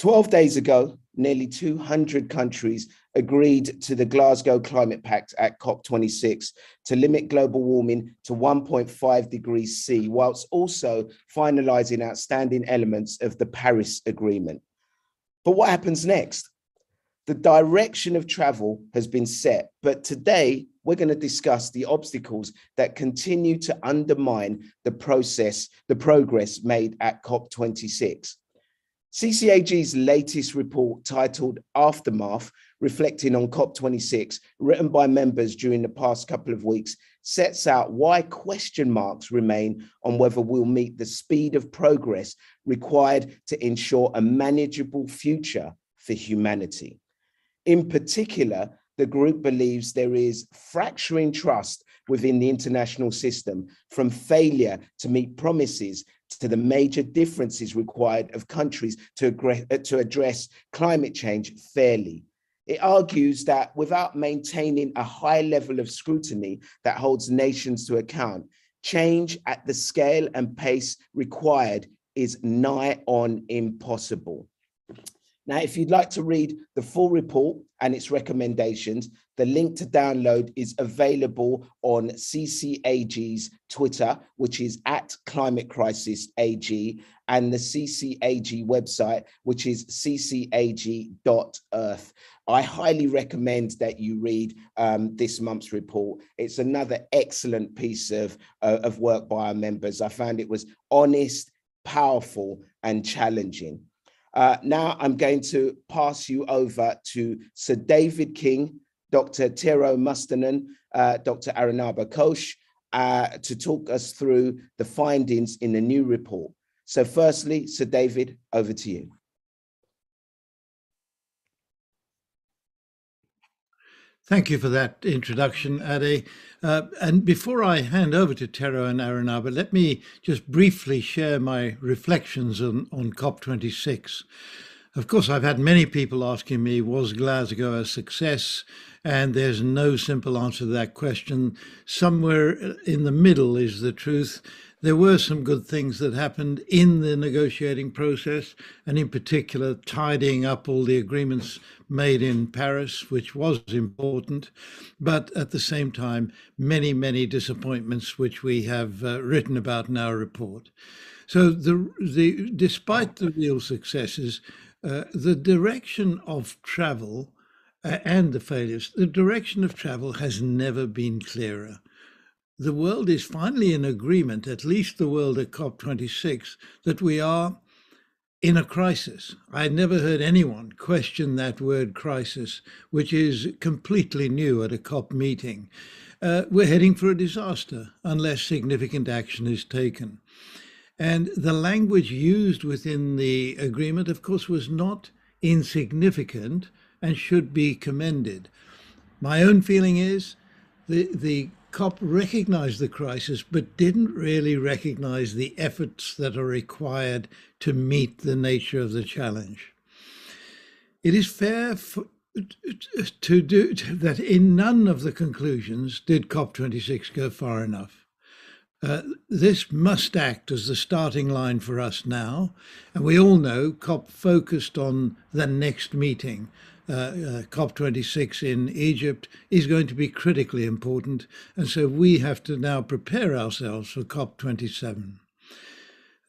12 days ago, nearly 200 countries agreed to the Glasgow Climate Pact at COP26 to limit global warming to 1.5 degrees C, whilst also finalising outstanding elements of the Paris Agreement. But what happens next? The direction of travel has been set, but today we're going to discuss the obstacles that continue to undermine the process, the progress made at COP26. CCAG's latest report titled Aftermath, reflecting on COP26, written by members during the past couple of weeks, sets out why question marks remain on whether we'll meet the speed of progress required to ensure a manageable future for humanity. In particular, the group believes there is fracturing trust within the international system from failure to meet promises to the major differences required of countries to, uh, to address climate change fairly. It argues that without maintaining a high level of scrutiny that holds nations to account, change at the scale and pace required is nigh on impossible. Now, if you'd like to read the full report and its recommendations, the link to download is available on CCAG's Twitter, which is at Climate Crisis AG, and the CCAG website, which is ccag.earth. I highly recommend that you read um, this month's report. It's another excellent piece of, uh, of work by our members. I found it was honest, powerful, and challenging. Uh, now I'm going to pass you over to Sir David King, Dr. Tero Mustonen, uh, Dr. Arunabha Ghosh, uh, to talk us through the findings in the new report. So firstly, Sir David, over to you. Thank you for that introduction, Ade. Uh, and before I hand over to Tero and Arunabha, let me just briefly share my reflections on, on COP26. Of course, I've had many people asking me, was Glasgow a success? And there's no simple answer to that question. Somewhere in the middle is the truth there were some good things that happened in the negotiating process, and in particular, tidying up all the agreements made in Paris, which was important, but at the same time, many, many disappointments, which we have uh, written about in our report. So, the, the, despite the real successes, uh, the direction of travel uh, and the failures, the direction of travel has never been clearer the world is finally in agreement, at least the world at COP26, that we are in a crisis. I never heard anyone question that word crisis, which is completely new at a COP meeting. Uh, we're heading for a disaster unless significant action is taken. And the language used within the agreement, of course, was not insignificant and should be commended. My own feeling is the, the COP recognized the crisis, but didn't really recognize the efforts that are required to meet the nature of the challenge. It is fair for, to do that in none of the conclusions did COP26 go far enough. Uh, this must act as the starting line for us now. And we all know COP focused on the next meeting, uh, uh, COP26 in Egypt is going to be critically important. And so we have to now prepare ourselves for COP27.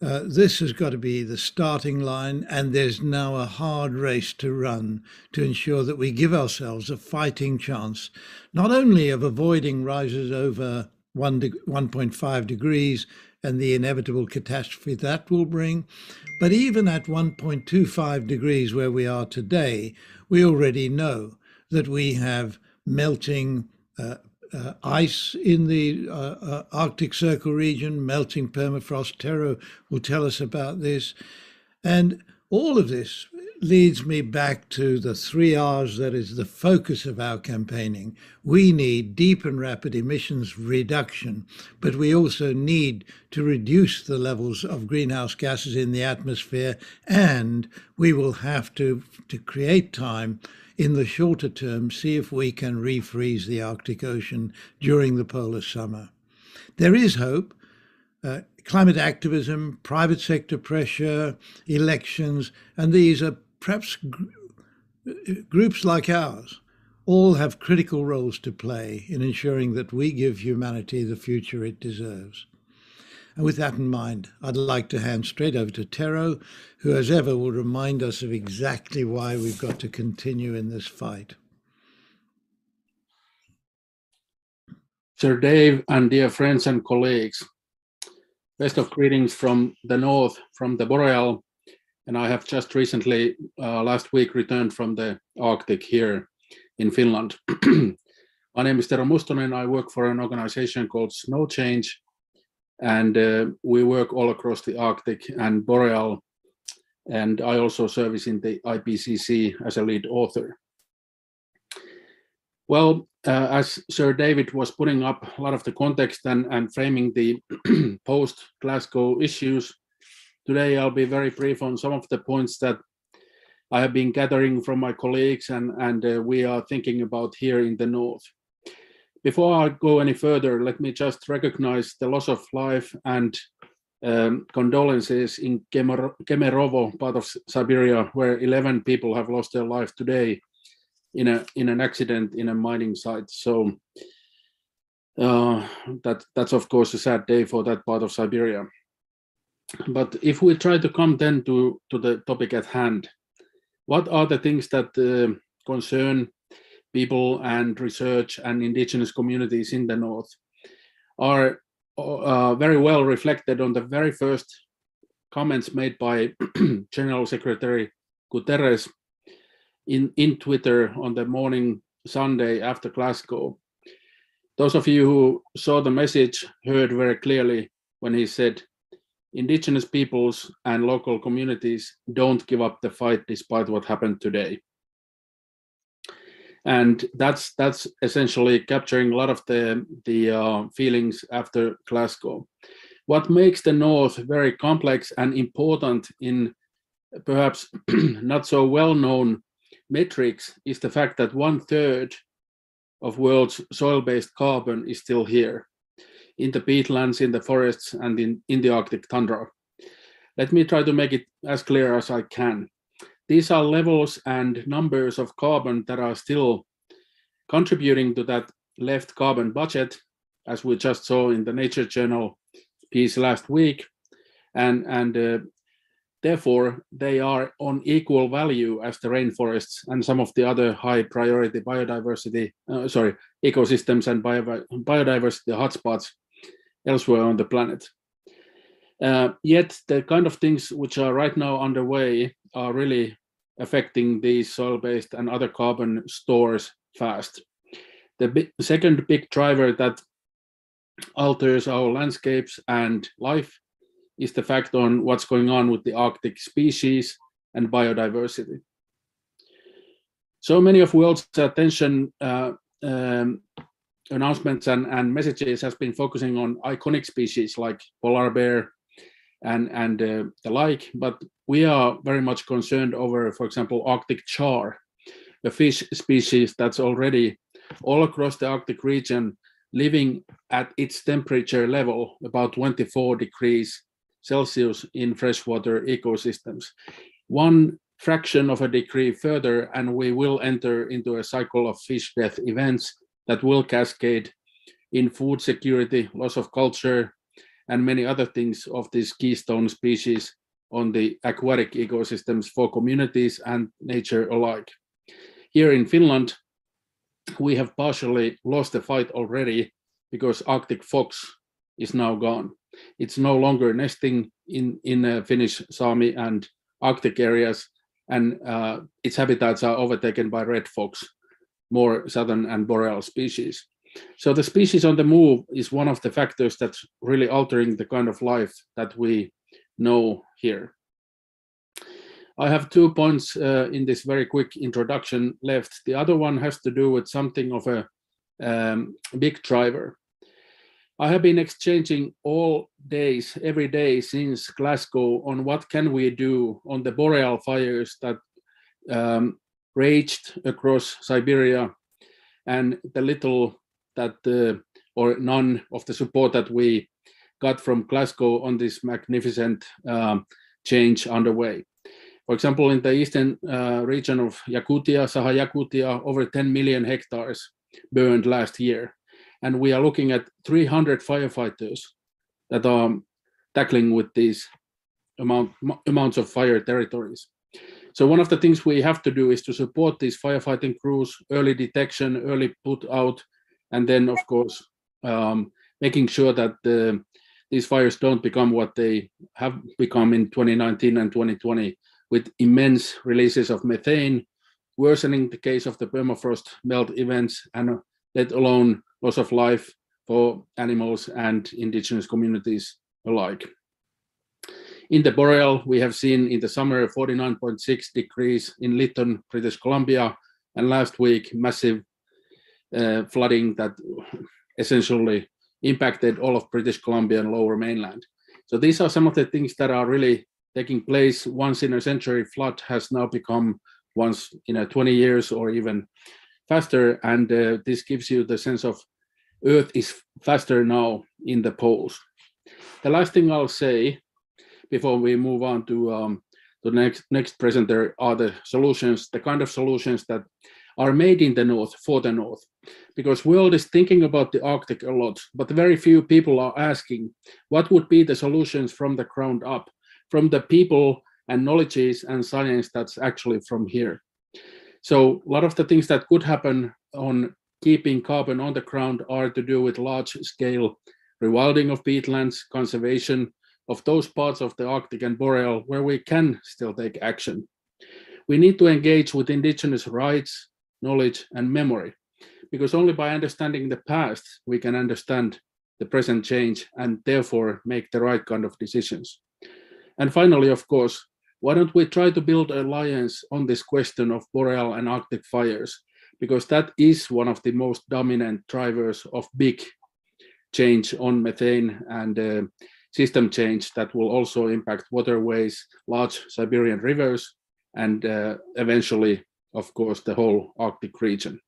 Uh, this has got to be the starting line, and there's now a hard race to run to ensure that we give ourselves a fighting chance, not only of avoiding rises over 1 de- 1.5 degrees and the inevitable catastrophe that will bring, but even at 1.25 degrees where we are today, we already know that we have melting uh, uh, ice in the uh, uh Arctic Circle region, melting permafrost. Tero will tell us about this. And all of this leads me back to the three R's that is the focus of our campaigning. We need deep and rapid emissions reduction, but we also need to reduce the levels of greenhouse gases in the atmosphere, and we will have to, to create time in the shorter term, see if we can refreeze the Arctic Ocean during the polar summer. There is hope. Uh, climate activism, private sector pressure, elections, and these are perhaps gr- uh, groups like ours all have critical roles to play in ensuring that we give humanity the future it deserves. And with that in mind, I'd like to hand straight over to Tero, who, as ever, will remind us of exactly why we've got to continue in this fight. Sir Dave and dear friends and colleagues, best of greetings from the north, from the Boreal, and I have just recently, uh, last week, returned from the Arctic here in Finland. My name is Tero Mustonen. I work for an organization called Snowchange, and uh, we work all across the Arctic and Boreal. And I also service in the IPCC as a lead author. Well, uh, as Sir David was putting up a lot of the context and, and framing the post Glasgow issues, today I'll be very brief on some of the points that I have been gathering from my colleagues and, and uh, we are thinking about here in the North. Before I go any further, let me just recognize the loss of life and um, condolences in Kemerovo, part of Siberia, where 11 people have lost their life today in a in an accident in a mining site. So uh, that that's of course a sad day for that part of Siberia. But if we try to come then to to the topic at hand, what are the things that uh, concern people and research and indigenous communities in the north are uh, very well reflected on the very first comments made by General Secretary Guterres in, in Twitter on the morning Sunday after Glasgow. Those of you who saw the message heard very clearly when he said, indigenous peoples and local communities don't give up the fight despite what happened today and that's that's essentially capturing a lot of the the uh, feelings after Glasgow. What makes the North very complex and important in perhaps not so well known metrics is the fact that one third of world's soil-based carbon is still here in the peatlands, in the forests, and in, in the Arctic tundra. Let me try to make it as clear as I can. These are levels and numbers of carbon that are still contributing to that left carbon budget, as we just saw in the Nature Journal piece last week. And, and uh, therefore, they are on equal value as the rainforests and some of the other high priority biodiversity, uh, sorry, ecosystems and bio biodiversity hotspots elsewhere on the planet. Uh, yet the kind of things which are right now underway are really affecting these soil-based and other carbon stores fast. The second big driver that alters our landscapes and life is the fact on what's going on with the Arctic species and biodiversity. So many of world's attention uh, um, announcements and, and messages has been focusing on iconic species like polar bear and, and uh, the like, but we are very much concerned over, for example, Arctic char, a fish species that's already all across the Arctic region living at its temperature level, about 24 degrees Celsius in freshwater ecosystems. One fraction of a degree further, and we will enter into a cycle of fish death events that will cascade in food security, loss of culture, and many other things of these keystone species on the aquatic ecosystems for communities and nature alike. Here in Finland, we have partially lost the fight already because Arctic fox is now gone. It's no longer nesting in, in uh, Finnish Sami and Arctic areas, and uh, its habitats are overtaken by red fox, more southern and boreal species. So the species on the move is one of the factors that's really altering the kind of life that we know here. I have two points uh, in this very quick introduction left. The other one has to do with something of a um, big driver. I have been exchanging all days, every day since Glasgow on what can we do on the boreal fires that um, raged across Siberia and the little that uh, or none of the support that we got from Glasgow on this magnificent um, change underway. For example, in the eastern uh, region of Yakutia, Saha Yakutia, over 10 million hectares burned last year. And we are looking at 300 firefighters that are tackling with these amount, amounts of fire territories. So one of the things we have to do is to support these firefighting crews, early detection, early put out, and then of course um, making sure that the, these fires don't become what they have become in 2019 and 2020 with immense releases of methane, worsening the case of the permafrost melt events, and let alone loss of life for animals and indigenous communities alike. In the boreal, we have seen in the summer 49.6 degrees in Lytton, British Columbia, and last week massive uh, flooding that essentially impacted all of British Columbia and lower mainland. So these are some of the things that are really taking place once in a century flood has now become once in a 20 years or even faster. And uh, this gives you the sense of Earth is faster now in the poles. The last thing I'll say before we move on to um, the next next presenter are the solutions, the kind of solutions that are made in the north for the north. Because world is thinking about the arctic a lot but very few people are asking what would be the solutions from the ground up from the people and knowledges and science that's actually from here? So a lot of the things that could happen on keeping carbon on the ground are to do with large scale rewilding of peatlands conservation of those parts of the arctic and boreal where we can still take action we need to engage with indigenous rights knowledge, and memory. Because only by understanding the past, we can understand the present change and therefore make the right kind of decisions. And finally, of course, why don't we try to build alliance on this question of boreal and arctic fires? Because that is one of the most dominant drivers of big change on methane and uh, system change that will also impact waterways, large Siberian rivers, and uh, eventually of course, the whole Arctic region.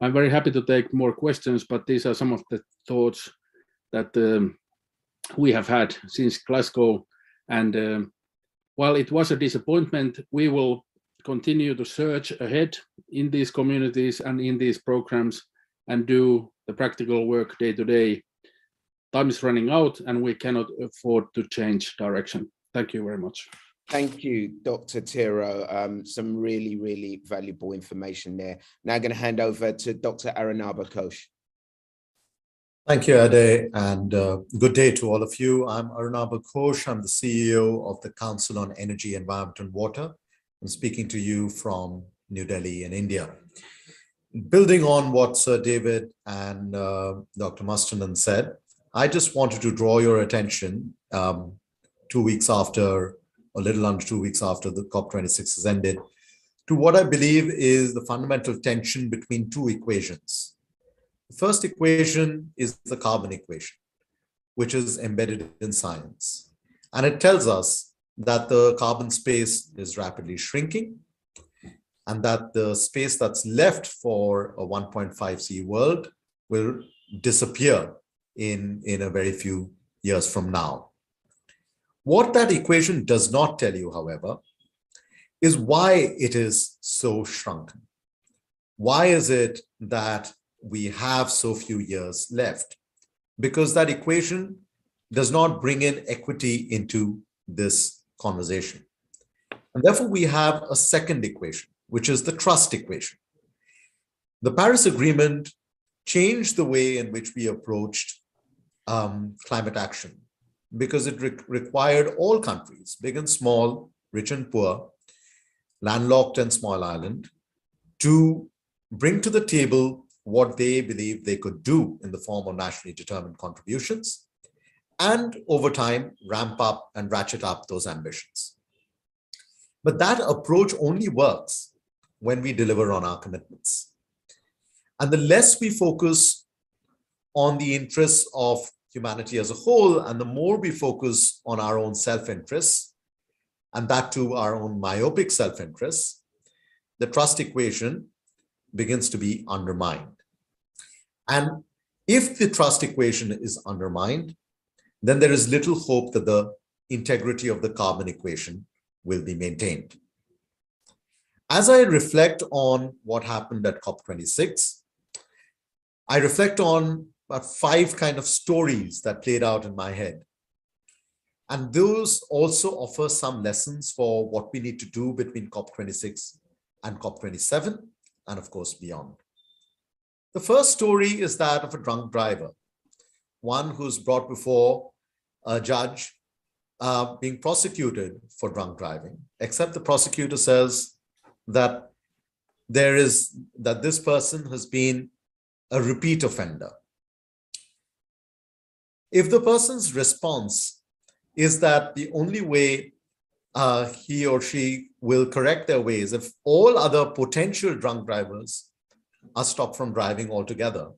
I'm very happy to take more questions, but these are some of the thoughts that um, we have had since Glasgow. And um, while it was a disappointment, we will continue to search ahead in these communities and in these programs and do the practical work day to day. Time is running out and we cannot afford to change direction. Thank you very much. Thank you, Dr. Tero. Um, some really, really valuable information there. Now I'm going to hand over to Dr. Arunabha Ghosh. Thank you, Ade, and uh, good day to all of you. I'm Arunabha Ghosh. I'm the CEO of the Council on Energy, Environment and Water. I'm speaking to you from New Delhi in India. Building on what Sir David and uh, Dr. Mustonen said, I just wanted to draw your attention um, two weeks after a little under two weeks after the COP26 has ended, to what I believe is the fundamental tension between two equations. The first equation is the carbon equation, which is embedded in science. And it tells us that the carbon space is rapidly shrinking and that the space that's left for a 1.5 C world will disappear in, in a very few years from now. What that equation does not tell you, however, is why it is so shrunken. Why is it that we have so few years left? Because that equation does not bring in equity into this conversation. And therefore, we have a second equation, which is the trust equation. The Paris Agreement changed the way in which we approached um, climate action because it re required all countries, big and small, rich and poor, landlocked and small island, to bring to the table what they believe they could do in the form of nationally determined contributions, and over time ramp up and ratchet up those ambitions. But that approach only works when we deliver on our commitments. And the less we focus on the interests of humanity as a whole. And the more we focus on our own self-interests, and that too our own myopic self-interests, the trust equation begins to be undermined. And if the trust equation is undermined, then there is little hope that the integrity of the carbon equation will be maintained. As I reflect on what happened at COP26, I reflect on about five kind of stories that played out in my head. And those also offer some lessons for what we need to do between COP26 and COP27, and of course, beyond. The first story is that of a drunk driver, one who's brought before a judge uh, being prosecuted for drunk driving, except the prosecutor says that there is that this person has been a repeat offender. If the person's response is that the only way uh, he or she will correct their ways if all other potential drunk drivers are stopped from driving altogether,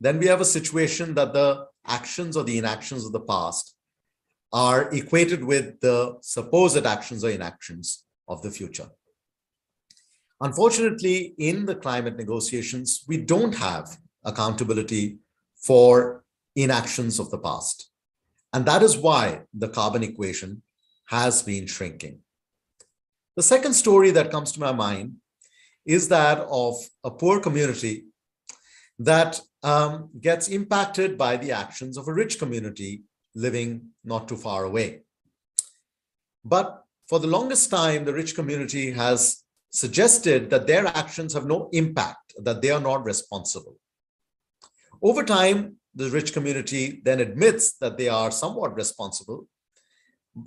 then we have a situation that the actions or the inactions of the past are equated with the supposed actions or inactions of the future. Unfortunately, in the climate negotiations, we don't have accountability for inactions of the past. And that is why the carbon equation has been shrinking. The second story that comes to my mind is that of a poor community that um, gets impacted by the actions of a rich community living not too far away. But for the longest time, the rich community has suggested that their actions have no impact, that they are not responsible. Over time, the rich community then admits that they are somewhat responsible,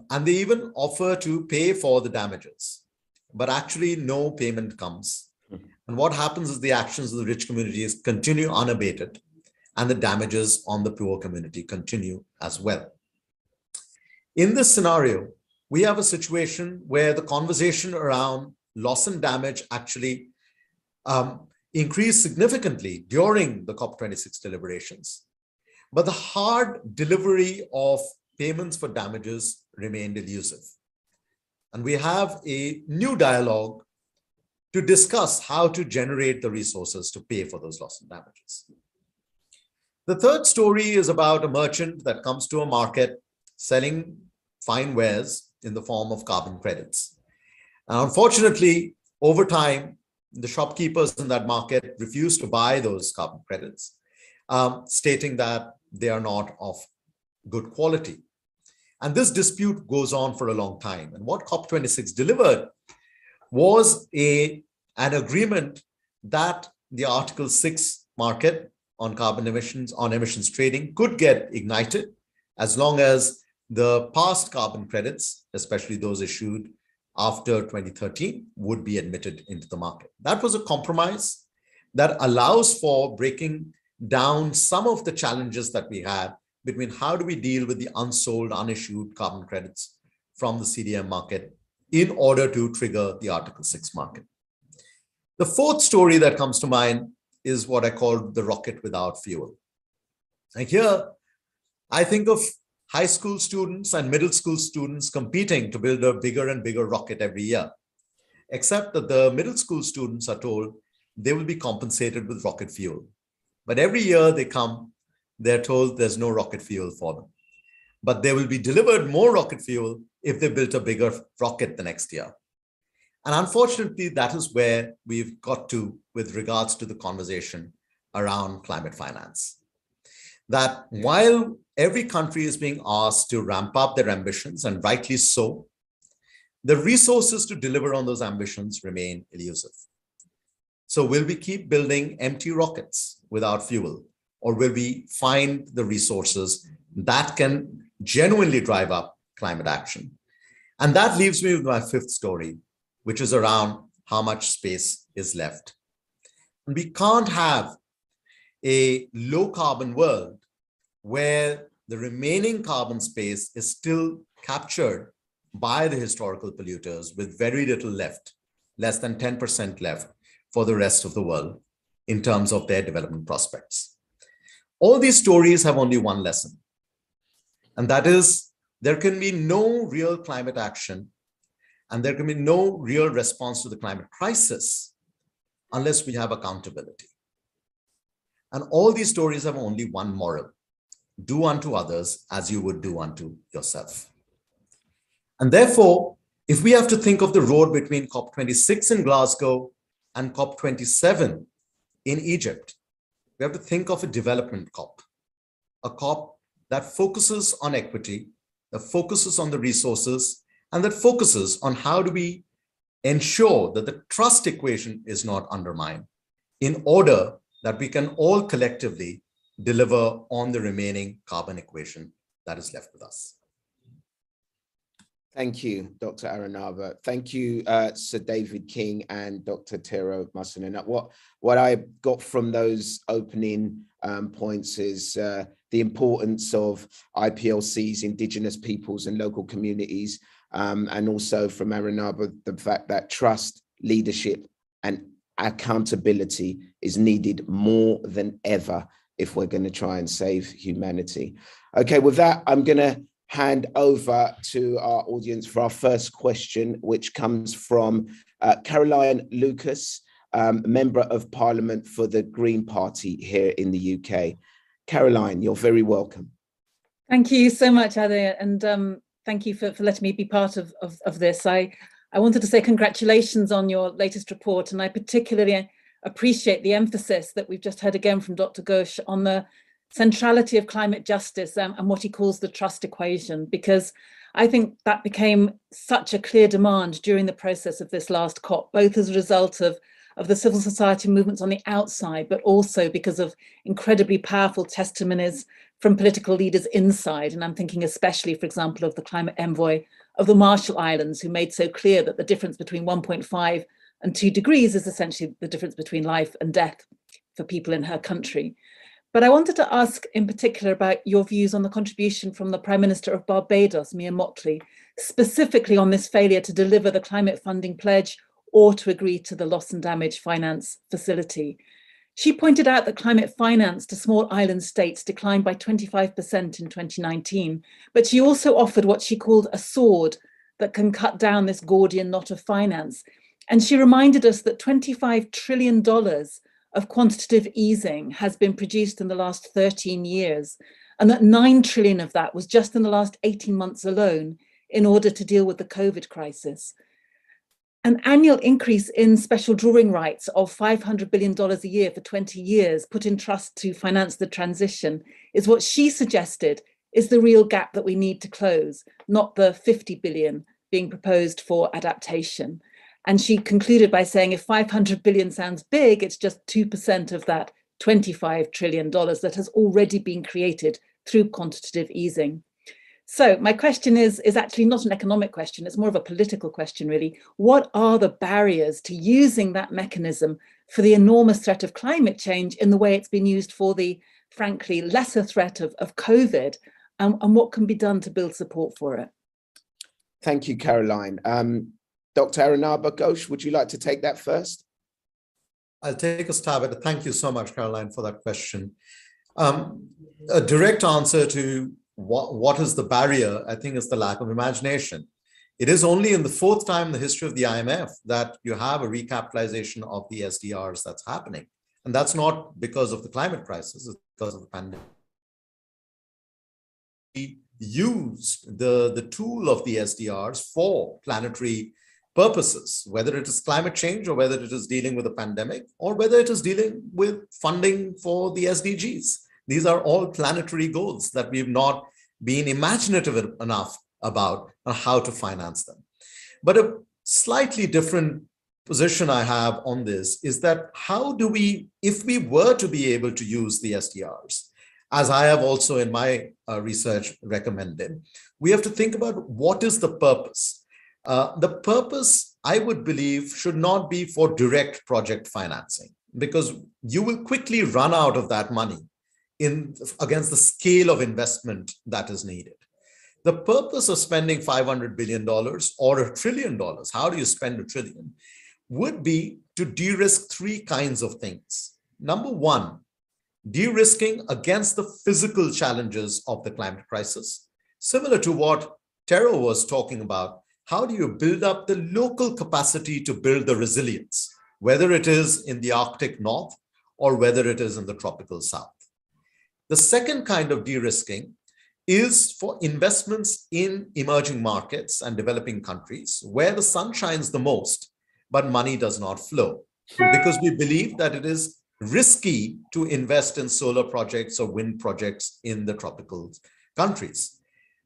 and they even offer to pay for the damages. But actually, no payment comes. And what happens is the actions of the rich communities continue unabated and the damages on the poor community continue as well. In this scenario, we have a situation where the conversation around loss and damage actually um, increased significantly during the COP26 deliberations. But the hard delivery of payments for damages remained elusive. And we have a new dialogue to discuss how to generate the resources to pay for those loss and damages. The third story is about a merchant that comes to a market selling fine wares in the form of carbon credits. And unfortunately, over time, the shopkeepers in that market refuse to buy those carbon credits, um, stating that they are not of good quality. And this dispute goes on for a long time. And what COP26 delivered was a, an agreement that the Article 6 market on carbon emissions, on emissions trading could get ignited as long as the past carbon credits, especially those issued after 2013, would be admitted into the market. That was a compromise that allows for breaking down some of the challenges that we had between how do we deal with the unsold, unissued carbon credits from the CDM market in order to trigger the Article 6 market. The fourth story that comes to mind is what I call the rocket without fuel. And here, I think of high school students and middle school students competing to build a bigger and bigger rocket every year, except that the middle school students are told they will be compensated with rocket fuel. But every year they come, they're told there's no rocket fuel for them. But they will be delivered more rocket fuel if they built a bigger rocket the next year. And unfortunately, that is where we've got to with regards to the conversation around climate finance. That while every country is being asked to ramp up their ambitions, and rightly so, the resources to deliver on those ambitions remain elusive. So will we keep building empty rockets without fuel? Or will we find the resources that can genuinely drive up climate action? And that leaves me with my fifth story, which is around how much space is left. We can't have a low carbon world where the remaining carbon space is still captured by the historical polluters with very little left, less than 10% left for the rest of the world in terms of their development prospects. All these stories have only one lesson, and that is there can be no real climate action and there can be no real response to the climate crisis unless we have accountability. And all these stories have only one moral do unto others as you would do unto yourself. And therefore, If we have to think of the road between COP26 in Glasgow and COP27 in Egypt, we have to think of a development COP, a COP that focuses on equity, that focuses on the resources, and that focuses on how do we ensure that the trust equation is not undermined in order that we can all collectively deliver on the remaining carbon equation that is left with us. Thank you, Dr. Arunabha. Thank you, uh, Sir David King and Dr. Tero Mustonen. What, what I got from those opening um, points is uh, the importance of IPLCs, Indigenous peoples and local communities, um, and also from Arunabha, the fact that trust, leadership and accountability is needed more than ever if we're going to try and save humanity. Okay, with that, I'm going to hand over to our audience for our first question, which comes from uh, Caroline Lucas, um, Member of Parliament for the Green Party here in the UK. Caroline, you're very welcome. Thank you so much, Ade, and um, thank you for, for letting me be part of, of, of this. I, I wanted to say congratulations on your latest report, and I particularly appreciate the emphasis that we've just heard again from Dr. Ghosh on the centrality of climate justice um, and what he calls the trust equation, because I think that became such a clear demand during the process of this last COP, both as a result of, of the civil society movements on the outside, but also because of incredibly powerful testimonies from political leaders inside. And I'm thinking especially, for example, of the climate envoy of the Marshall Islands, who made so clear that the difference between 1.5 and two degrees is essentially the difference between life and death for people in her country. But I wanted to ask in particular about your views on the contribution from the Prime Minister of Barbados, Mia Mottley, specifically on this failure to deliver the climate funding pledge or to agree to the loss and damage finance facility. She pointed out that climate finance to small island states declined by 25% in 2019, but she also offered what she called a sword that can cut down this Gordian knot of finance. And she reminded us that $25 trillion of quantitative easing has been produced in the last 13 years, and that 9 trillion of that was just in the last 18 months alone in order to deal with the COVID crisis an annual increase in special drawing rights of $500 billion a year for 20 years put in trust to finance the transition is what she suggested is the real gap that we need to close, not the 50 billion being proposed for adaptation. And she concluded by saying if 500 billion sounds big, it's just 2% of that $25 trillion that has already been created through quantitative easing. So my question is, is actually not an economic question, it's more of a political question really. What are the barriers to using that mechanism for the enormous threat of climate change in the way it's been used for the, frankly, lesser threat of, of COVID and, and what can be done to build support for it? Thank you, Caroline. Um, Dr. Arunabha Ghosh, would you like to take that first? I'll take a stab at it. Thank you so much, Caroline, for that question. Um, a direct answer to what, what is the barrier, I think is the lack of imagination. It is only in the fourth time in the history of the IMF that you have a recapitalization of the SDRs that's happening. And that's not because of the climate crisis, it's because of the pandemic. We used the, the tool of the SDRs for planetary purposes, whether it is climate change or whether it is dealing with a pandemic or whether it is dealing with funding for the SDGs. These are all planetary goals that we've not been imaginative enough about how to finance them. But a slightly different position I have on this is that how do we, if we were to be able to use the SDRs, as I have also in my uh, research recommended, we have to think about what is the purpose. Uh, the purpose, I would believe, should not be for direct project financing because you will quickly run out of that money in against the scale of investment that is needed. The purpose of spending $500 billion or a trillion dollars, how do you spend a trillion, would be to de-risk three kinds of things. Number one, de-risking against the physical challenges of the climate crisis, similar to what Tero was talking about. How do you build up the local capacity to build the resilience, whether it is in the Arctic North or whether it is in the tropical South? The second kind of de-risking is for investments in emerging markets and developing countries where the sun shines the most, but money does not flow. Because we believe that it is risky to invest in solar projects or wind projects in the tropical countries.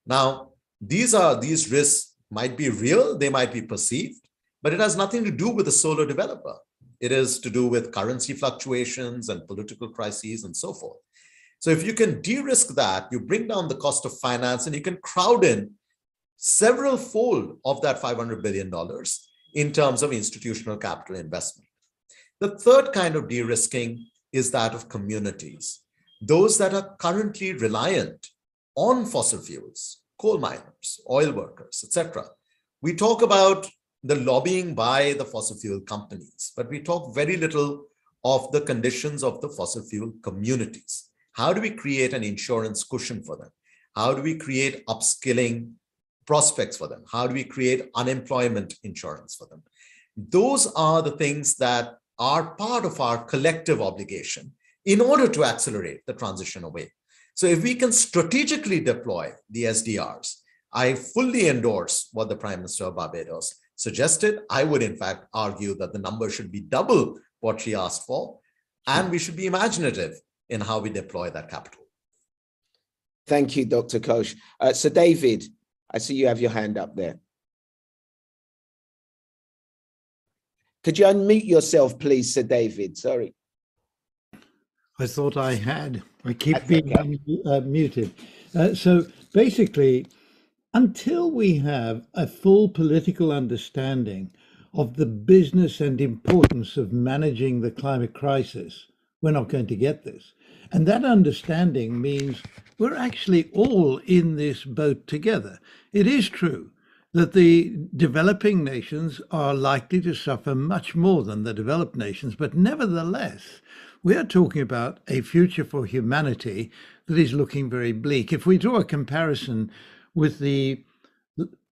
Now, these are these risks might be real, they might be perceived, but it has nothing to do with the solar developer. It is to do with currency fluctuations and political crises and so forth. So if you can de-risk that, you bring down the cost of finance and you can crowd in several fold of that $500 billion in terms of institutional capital investment. The third kind of de-risking is that of communities, those that are currently reliant on fossil fuels, coal miners, oil workers, etc. We talk about the lobbying by the fossil fuel companies, but we talk very little of the conditions of the fossil fuel communities. How do we create an insurance cushion for them? How do we create upskilling prospects for them? How do we create unemployment insurance for them? Those are the things that are part of our collective obligation in order to accelerate the transition away. So if we can strategically deploy the SDRs, I fully endorse what the Prime Minister of Barbados suggested. I would, in fact, argue that the number should be double what she asked for, and we should be imaginative in how we deploy that capital. Thank you, Dr. Ghosh. Uh, so, David, I see you have your hand up there. Could you unmute yourself, please, Sir David? Sorry. I thought I had. I keep That's being un- uh, muted. Uh, so basically, until we have a full political understanding of the business and importance of managing the climate crisis, we're not going to get this. And that understanding means we're actually all in this boat together. It is true that the developing nations are likely to suffer much more than the developed nations, but nevertheless, we are talking about a future for humanity that is looking very bleak. If we draw a comparison with the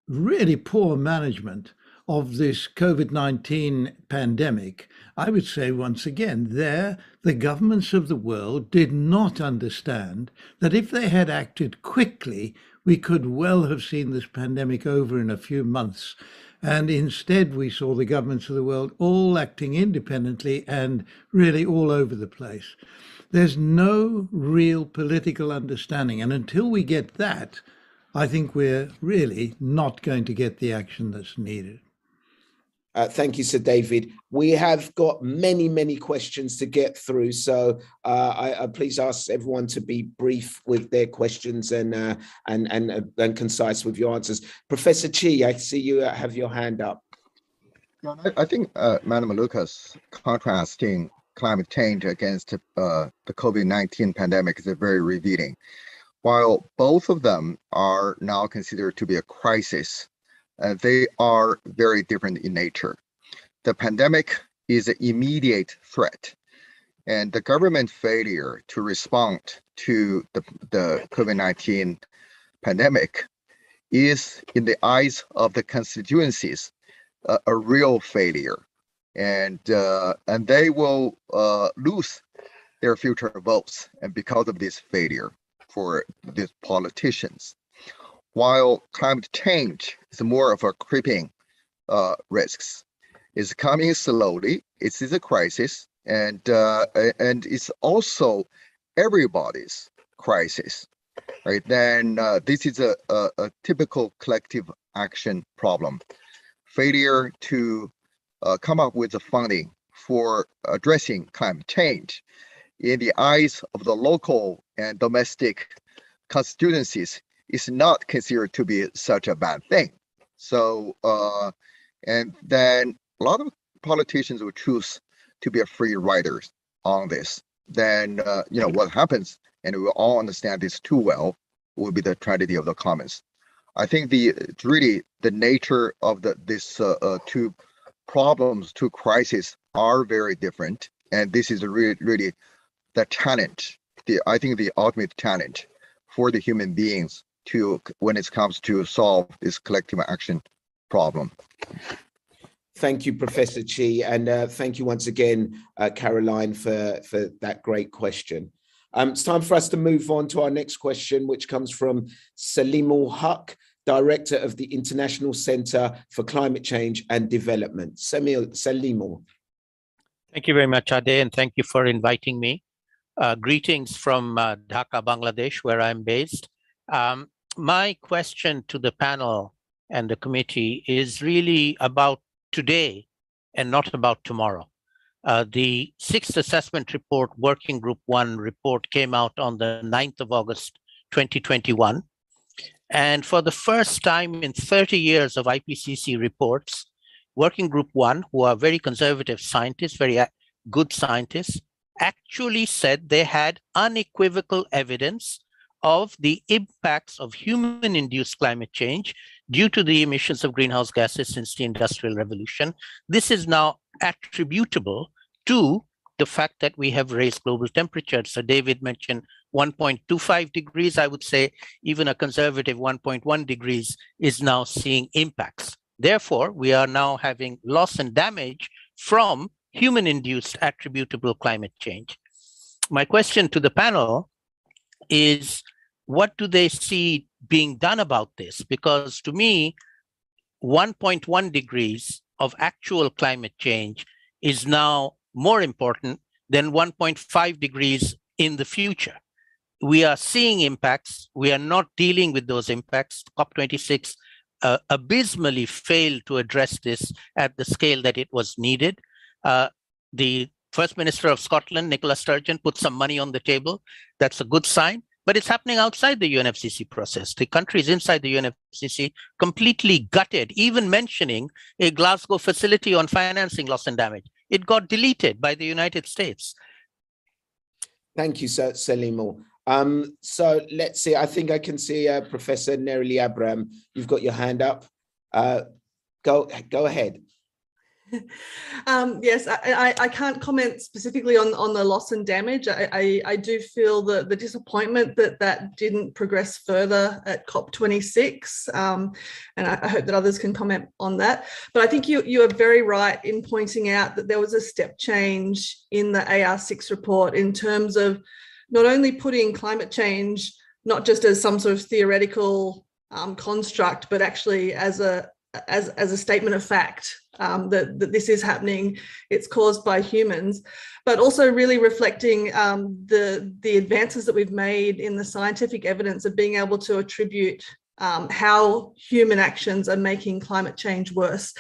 really poor management of this COVID 19 pandemic, I would say once again, there, the governments of the world did not understand that if they had acted quickly, we could well have seen this pandemic over in a few months. And instead, we saw the governments of the world all acting independently and really all over the place. There's no real political understanding. And until we get that, I think we're really not going to get the action that's needed. Uh, thank you, Sir David. We have got many, many questions to get through, so uh, I, I please ask everyone to be brief with their questions and uh, and and uh, and concise with your answers. Professor Qi, I see you uh, have your hand up. I, think uh, Madam Lucas contrasting climate change against uh, the COVID-19 pandemic is very revealing. While both of them are now considered to be a crisis, uh, they are very different in nature. The pandemic is an immediate threat, and the government failure to respond to the, the COVID-19 pandemic is, in the eyes of the constituencies, a, a real failure, and uh, and they will uh, lose their future votes, and because of this failure for these politicians. While climate change is more of a creeping uh, risks, it's coming slowly. It is a crisis, and uh, and it's also everybody's crisis, right? Then uh, this is a, a, a typical collective action problem failure to uh, come up with the funding for addressing climate change in the eyes of the local and domestic constituencies is not considered to be such a bad thing. So, uh, and then a lot of politicians will choose to be a free riders on this. Then, uh, you know, what happens, and we all understand this too well, will be the tragedy of the commons. I think the really the nature of the this uh, uh, two problems, two crises are very different, and this is really really the challenge. The I think the ultimate challenge for the human beings to when it comes to solve this collective action problem. Thank you, Professor Qi, and uh, thank you once again, uh, Caroline, for for that great question. Um, it's time for us to move on to our next question, which comes from Saleemul Huq, Director of the International Center for Climate Change and Development. Samil, Saleemul. Thank you very much, Ade, and thank you for inviting me. Uh, greetings from uh, Dhaka, Bangladesh, where I'm based. Um, my question to the panel and the committee is really about today and not about tomorrow. Uh, the sixth assessment report, Working Group 1 report, came out on the 9th of August 2021. And for the first time in 30 years of IPCC reports, Working Group 1, who are very conservative scientists, very good scientists, actually said they had unequivocal evidence of the impacts of human induced climate change due to the emissions of greenhouse gases since the Industrial Revolution. This is now attributable to the fact that we have raised global temperature. So David mentioned 1.25 degrees. I would say even a conservative 1.1 degrees is now seeing impacts. Therefore, we are now having loss and damage from human-induced attributable climate change. My question to the panel is, what do they see being done about this? Because to me, 1.1 degrees of actual climate change is now more important than 1.5 degrees in the future. We are seeing impacts. We are not dealing with those impacts. COP26 uh, abysmally failed to address this at the scale that it was needed. Uh, the First Minister of Scotland, Nicola Sturgeon, put some money on the table. That's a good sign, but it's happening outside the UNFCCC process. The countries inside the UNFCCC completely gutted, even mentioning a Glasgow facility on financing loss and damage. It got deleted by the United States. Thank you, Sir Saleemul. Um, so let's see. I think I can see uh, Professor Nerilie Abram. You've got your hand up. Uh, go go ahead. um, yes, I, I, I, can't comment specifically on, on the loss and damage. I, I, I, do feel the, the disappointment that that didn't progress further at COP26, um, and I, I, hope that others can comment on that. But I think you, you are very right in pointing out that there was a step change in the AR6 report in terms of not only putting climate change not just as some sort of theoretical um, construct, but actually as a as, as a statement of fact um, that, that this is happening, it's caused by humans, but also really reflecting um, the, the advances that we've made in the scientific evidence of being able to attribute um, how human actions are making climate change worse.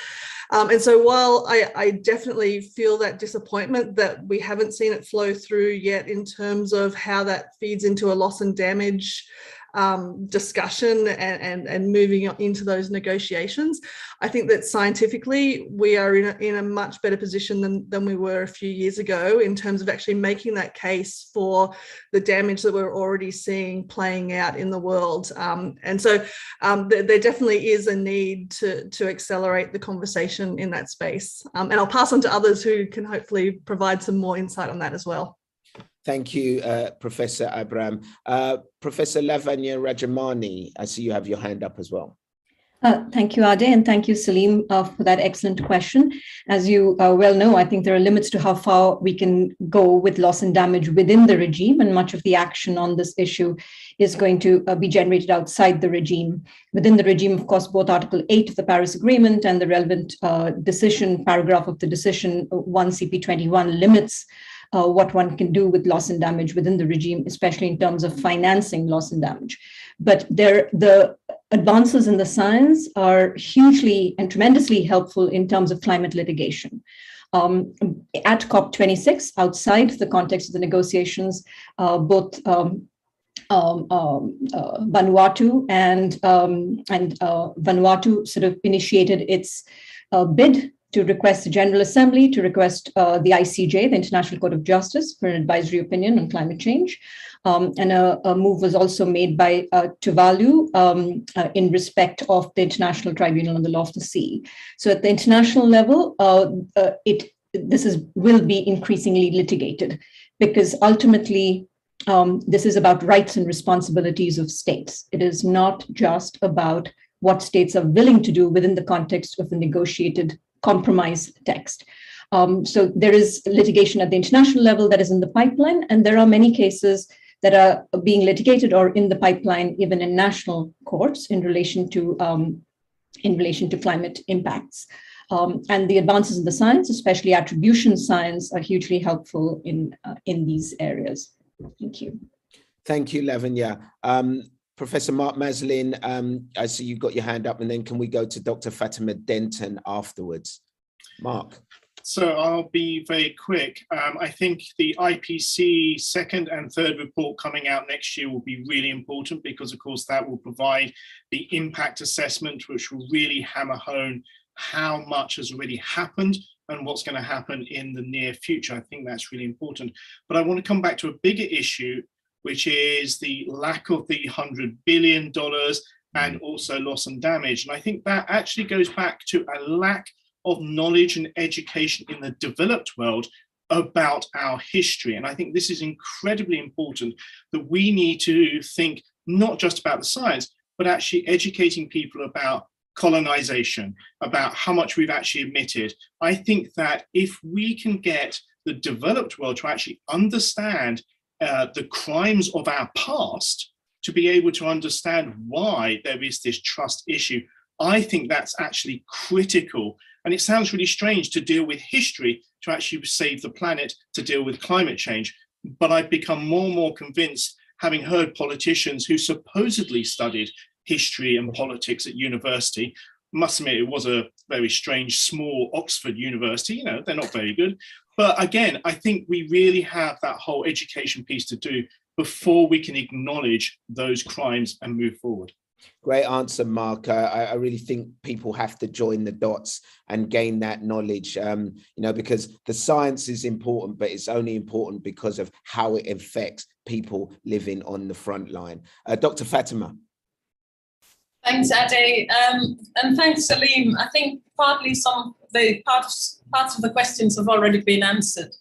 Um, and so while I, I, definitely feel that disappointment that we haven't seen it flow through yet in terms of how that feeds into a loss and damage um, discussion and, and, and moving into those negotiations. I think that scientifically we are in a, in a much better position than, than we were a few years ago in terms of actually making that case for the damage that we're already seeing playing out in the world. Um, and so um, th there definitely is a need to, to accelerate the conversation in that space. Um, and I'll pass on to others who can hopefully provide some more insight on that as well. Thank you, uh, Professor Abram. Uh, Professor Lavanya Rajamani, I see you have your hand up as well. Uh, thank you, Ade, and thank you, Salim, uh, for that excellent question. As you uh, well know, I think there are limits to how far we can go with loss and damage within the regime, and much of the action on this issue is going to uh, be generated outside the regime. Within the regime, of course, both Article 8 of the Paris Agreement and the relevant uh, decision paragraph of the decision 1 CP21 limits uh, what one can do with loss and damage within the regime, especially in terms of financing loss and damage. But there, the advances in the science are hugely and tremendously helpful in terms of climate litigation. Um, at COP26, outside the context of the negotiations, uh, both um, um, um, uh, Vanuatu and um, and uh, Vanuatu sort of initiated its uh, bid to request the General Assembly, to request uh, the ICJ, the International Court of Justice, for an advisory opinion on climate change. Um, and a, a, move was also made by uh, Tuvalu um, uh, in respect of the International Tribunal on the Law of the Sea. So at the international level, uh, uh it this is will be increasingly litigated because ultimately um, this is about rights and responsibilities of states. It is not just about what states are willing to do within the context of a negotiated compromise text. Um, so there is litigation at the international level that is in the pipeline, and there are many cases that are being litigated or in the pipeline, even in national courts, in relation to um, in relation to climate impacts. Um, and the advances in the science, especially attribution science, are hugely helpful in uh, in these areas. Thank you. Thank you, Lavanya. Um, Professor Mark Maslin, um, I see you've got your hand up, and then can we go to Dr. Fatima Denton afterwards? Mark. So I'll be very quick. Um, I think the IPCC second and third report coming out next year will be really important because, of course, that will provide the impact assessment, which will really hammer home how much has already happened and what's going to happen in the near future. I think that's really important. But I want to come back to a bigger issue, which is the lack of the $100 billion and mm. also loss and damage. And I think that actually goes back to a lack of knowledge and education in the developed world about our history. And I think this is incredibly important that we need to think not just about the science, but actually educating people about colonization, about how much we've actually emitted. I think that if we can get the developed world to actually understand uh, the crimes of our past, to be able to understand why there is this trust issue, I think that's actually critical. And it sounds really strange to deal with history to actually save the planet, to deal with climate change. But I've become more and more convinced, having heard politicians who supposedly studied history and politics at university. Must admit, it was a very strange, small Oxford University. You know, they're not very good. But again, I think we really have that whole education piece to do before we can acknowledge those crimes and move forward. Great answer, Mark. Uh, I, I, really think people have to join the dots and gain that knowledge, um, you know, because the science is important, but it's only important because of how it affects people living on the front line. Uh, Dr. Fatima. Thanks, Ade. Um, and thanks, Salim. I think partly some the parts, parts of the questions have already been answered.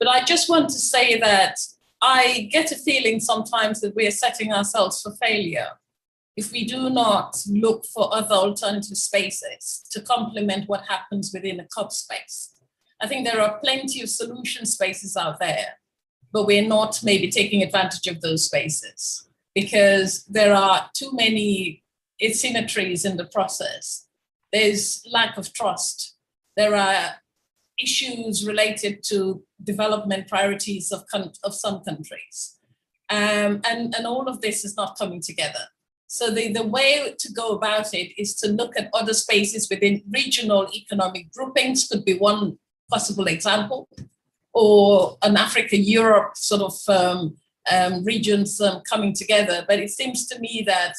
But I just want to say that I get a feeling sometimes that we are setting ourselves for failure if we do not look for other alternative spaces to complement what happens within a COP space. I think there are plenty of solution spaces out there, but we're not maybe taking advantage of those spaces because there are too many asymmetries in the process. There's lack of trust. There are issues related to development priorities of, of some countries. Um, and, and all of this is not coming together. So the, the way to go about it is to look at other spaces within regional economic groupings, could be one possible example, or an Africa-Europe sort of um, um, regions um, coming together. But it seems to me that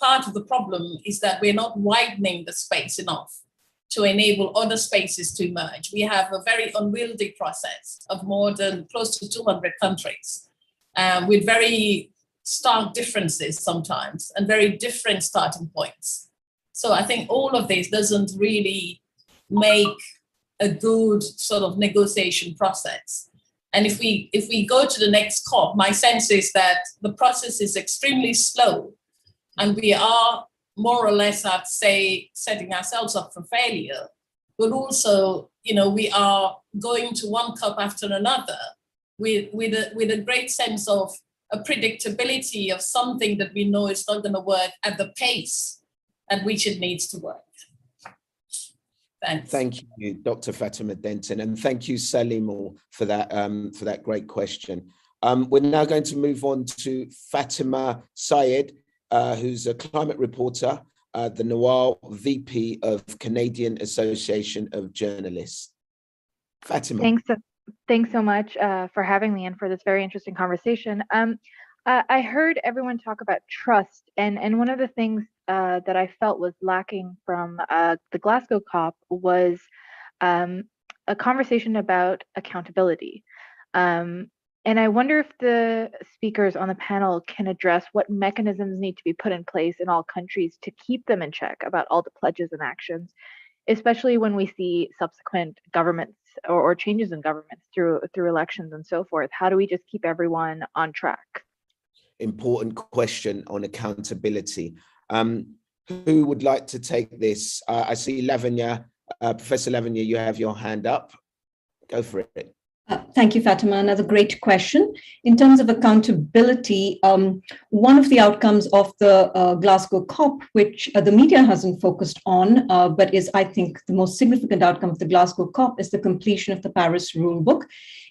part of the problem is that we're not widening the space enough to enable other spaces to emerge. We have a very unwieldy process of more than close to 200 countries um, with very stark differences sometimes and very different starting points. So I think all of this doesn't really make a good sort of negotiation process. And if we if we go to the next COP, my sense is that the process is extremely slow, and we are more or less, I'd say, setting ourselves up for failure. But also, you know, we are going to one COP after another with with a with a great sense of a predictability of something that we know is not going to work at the pace at which it needs to work. Thanks. Thank you, Dr. Fatima Denton, and thank you, Salim, for that um, for that great question. Um, we're now going to move on to Fatima Syed, uh, who's a climate reporter, uh, the Nawal VP of Canadian Association of Journalists. Fatima. Thanks. Thanks so much uh, for having me and for this very interesting conversation. Um, uh, I heard everyone talk about trust, and and one of the things uh, that I felt was lacking from uh, the Glasgow COP was um, a conversation about accountability. Um, and I wonder if the speakers on the panel can address what mechanisms need to be put in place in all countries to keep them in check about all the pledges and actions, especially when we see subsequent governments or, or changes in governments through through elections and so forth? How do we just keep everyone on track? Important question on accountability. Um, who would like to take this? Uh, I see Lavanya, uh, Professor Lavanya, you have your hand up. Go for it. Uh, thank you, Fatima. Another great question. In terms of accountability, um, one of the outcomes of the uh, Glasgow COP, which uh, the media hasn't focused on, uh, but is, I think, the most significant outcome of the Glasgow COP, is the completion of the Paris Rulebook.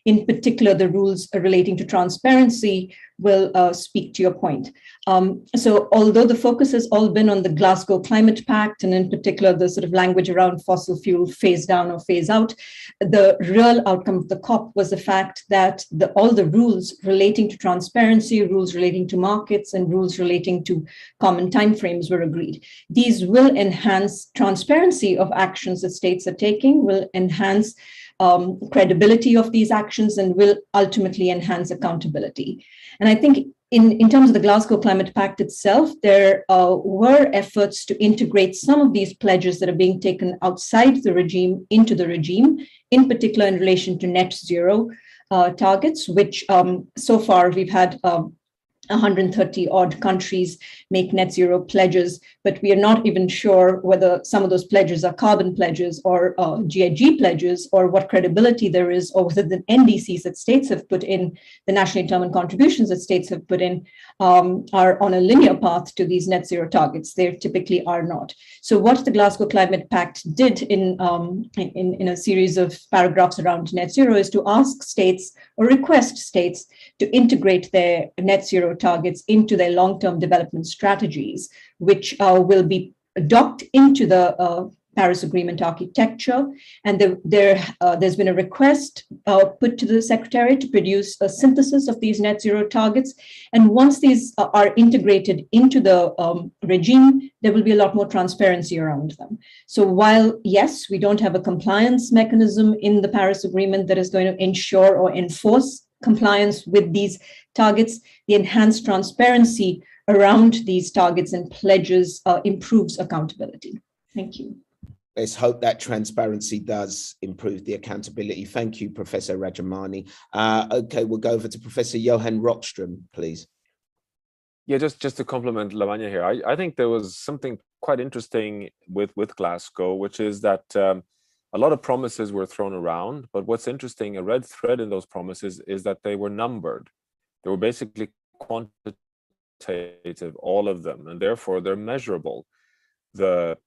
In particular, the rules relating to transparency, will uh, speak to your point. Um, so although the focus has all been on the Glasgow Climate Pact, and in particular the sort of language around fossil fuel phase down or phase out, the real outcome of the COP was the fact that the, all the rules relating to transparency, rules relating to markets, and rules relating to common timeframes were agreed. These will enhance transparency of actions that states are taking, will enhance um, credibility of these actions, and will ultimately enhance accountability. And I think in, in terms of the Glasgow Climate Pact itself, there uh, were efforts to integrate some of these pledges that are being taken outside the regime into the regime, in particular in relation to net zero uh, targets, which um, so far we've had um, 130 odd countries make net zero pledges, but we are not even sure whether some of those pledges are carbon pledges or uh, GHG pledges or what credibility there is, or whether the NDCs that states have put in, the nationally determined contributions that states have put in, um, are on a linear path to these net zero targets. They typically are not. So, what the Glasgow Climate Pact did in, um, in, in a series of paragraphs around net zero is to ask states or request states to integrate their net zero targets into their long-term development strategies, which uh, will be docked into the uh, Paris Agreement architecture. And the, there, uh, there's been a request uh, put to the Secretary to produce a synthesis of these net zero targets. And once these uh, are integrated into the um, regime, there will be a lot more transparency around them. So while, yes, we don't have a compliance mechanism in the Paris Agreement that is going to ensure or enforce compliance with these targets, the enhanced transparency around these targets and pledges uh, improves accountability. Thank you. Let's hope that transparency does improve the accountability. Thank you, Professor Rajamani. Uh, okay, we'll go over to Professor Johan Rockström, please. Yeah, just just to compliment Lavanya here, I, I think there was something quite interesting with with Glasgow, which is that um, a lot of promises were thrown around, but what's interesting, a red thread in those promises is that they were numbered. They were basically quantitative, all of them, and therefore they're measurable. The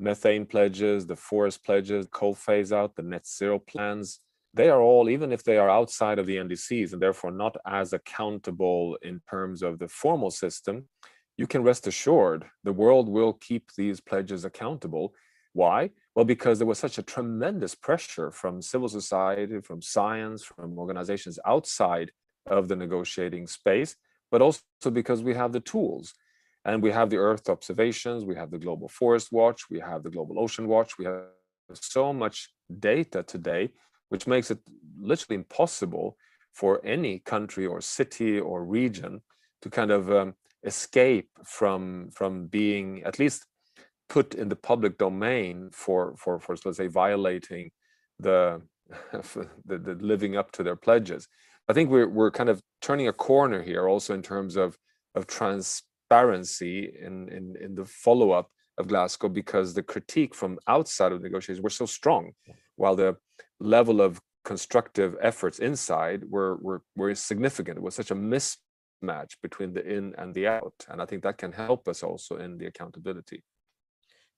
methane pledges, the forest pledges, coal phase out, the net zero plans, they are all, even if they are outside of the NDCs and therefore not as accountable in terms of the formal system, you can rest assured the world will keep these pledges accountable. Why? Well, because there was such a tremendous pressure from civil society, from science, from organizations outside of the negotiating space, but also because we have the tools. And we have the Earth observations, we have the Global Forest Watch, we have the Global Ocean Watch, we have so much data today, which makes it literally impossible for any country or city or region to kind of um, escape from from being at least put in the public domain for for for let's say violating the the, the living up to their pledges. I think we're we're kind of turning a corner here also in terms of of transparency in in, in the follow up of Glasgow because the critique from outside of negotiations were so strong, while the level of constructive efforts inside were were were significant. It was such a mismatch between the in and the out, and I think that can help us also in the accountability.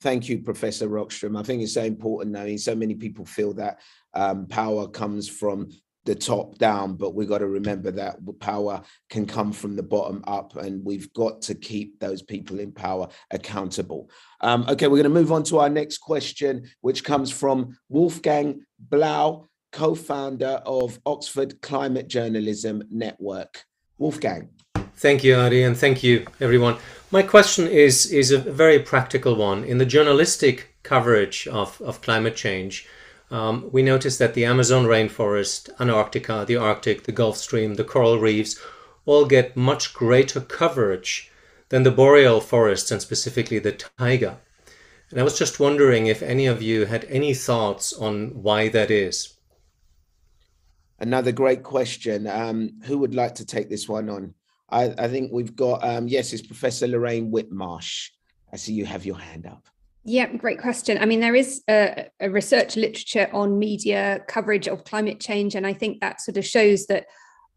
Thank you, Professor Rockström. I think it's so important now. So many people feel that um, power comes from the top down, but we've got to remember that power can come from the bottom up, and we've got to keep those people in power accountable. Um, okay, we're going to move on to our next question, which comes from Wolfgang Blau, co founder of Oxford Climate Journalism Network. Wolfgang. Thank you, Ade, and thank you, everyone. My question is, is a very practical one. In the journalistic coverage of, of climate change, um, we notice that the Amazon rainforest, Antarctica, the Arctic, the Gulf Stream, the coral reefs all get much greater coverage than the boreal forests and specifically the taiga. And I was just wondering if any of you had any thoughts on why that is. Another great question. Um, who would like to take this one on? I, I think we've got, um, yes, it's Professor Lorraine Whitmarsh. I see you have your hand up. Yeah, great question. I mean, there is a, a, research literature on media coverage of climate change, and I think that sort of shows that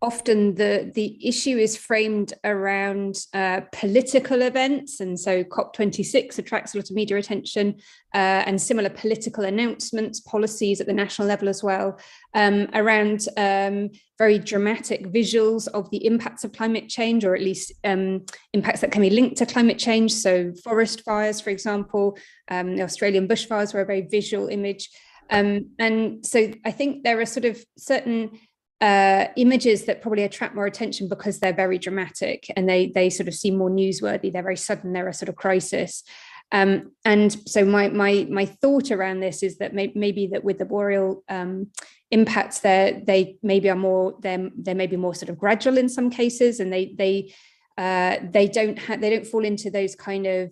often the the issue is framed around uh, political events. And so cop26 attracts a lot of media attention uh, and similar political announcements policies at the national level as well um, around um, very dramatic visuals of the impacts of climate change or at least um, impacts that can be linked to climate change. So forest fires for example um, the australian bushfires were a very visual image. Um, and so i think there are sort of certain uh, images that probably attract more attention because they're very dramatic and they they sort of seem more newsworthy. They're very sudden. They're a sort of crisis. Um, and so my my my thought around this is that may, maybe that with the boreal um, impacts, there they maybe are more they they may be more sort of gradual in some cases, and they they uh, they don't have they don't fall into those kind of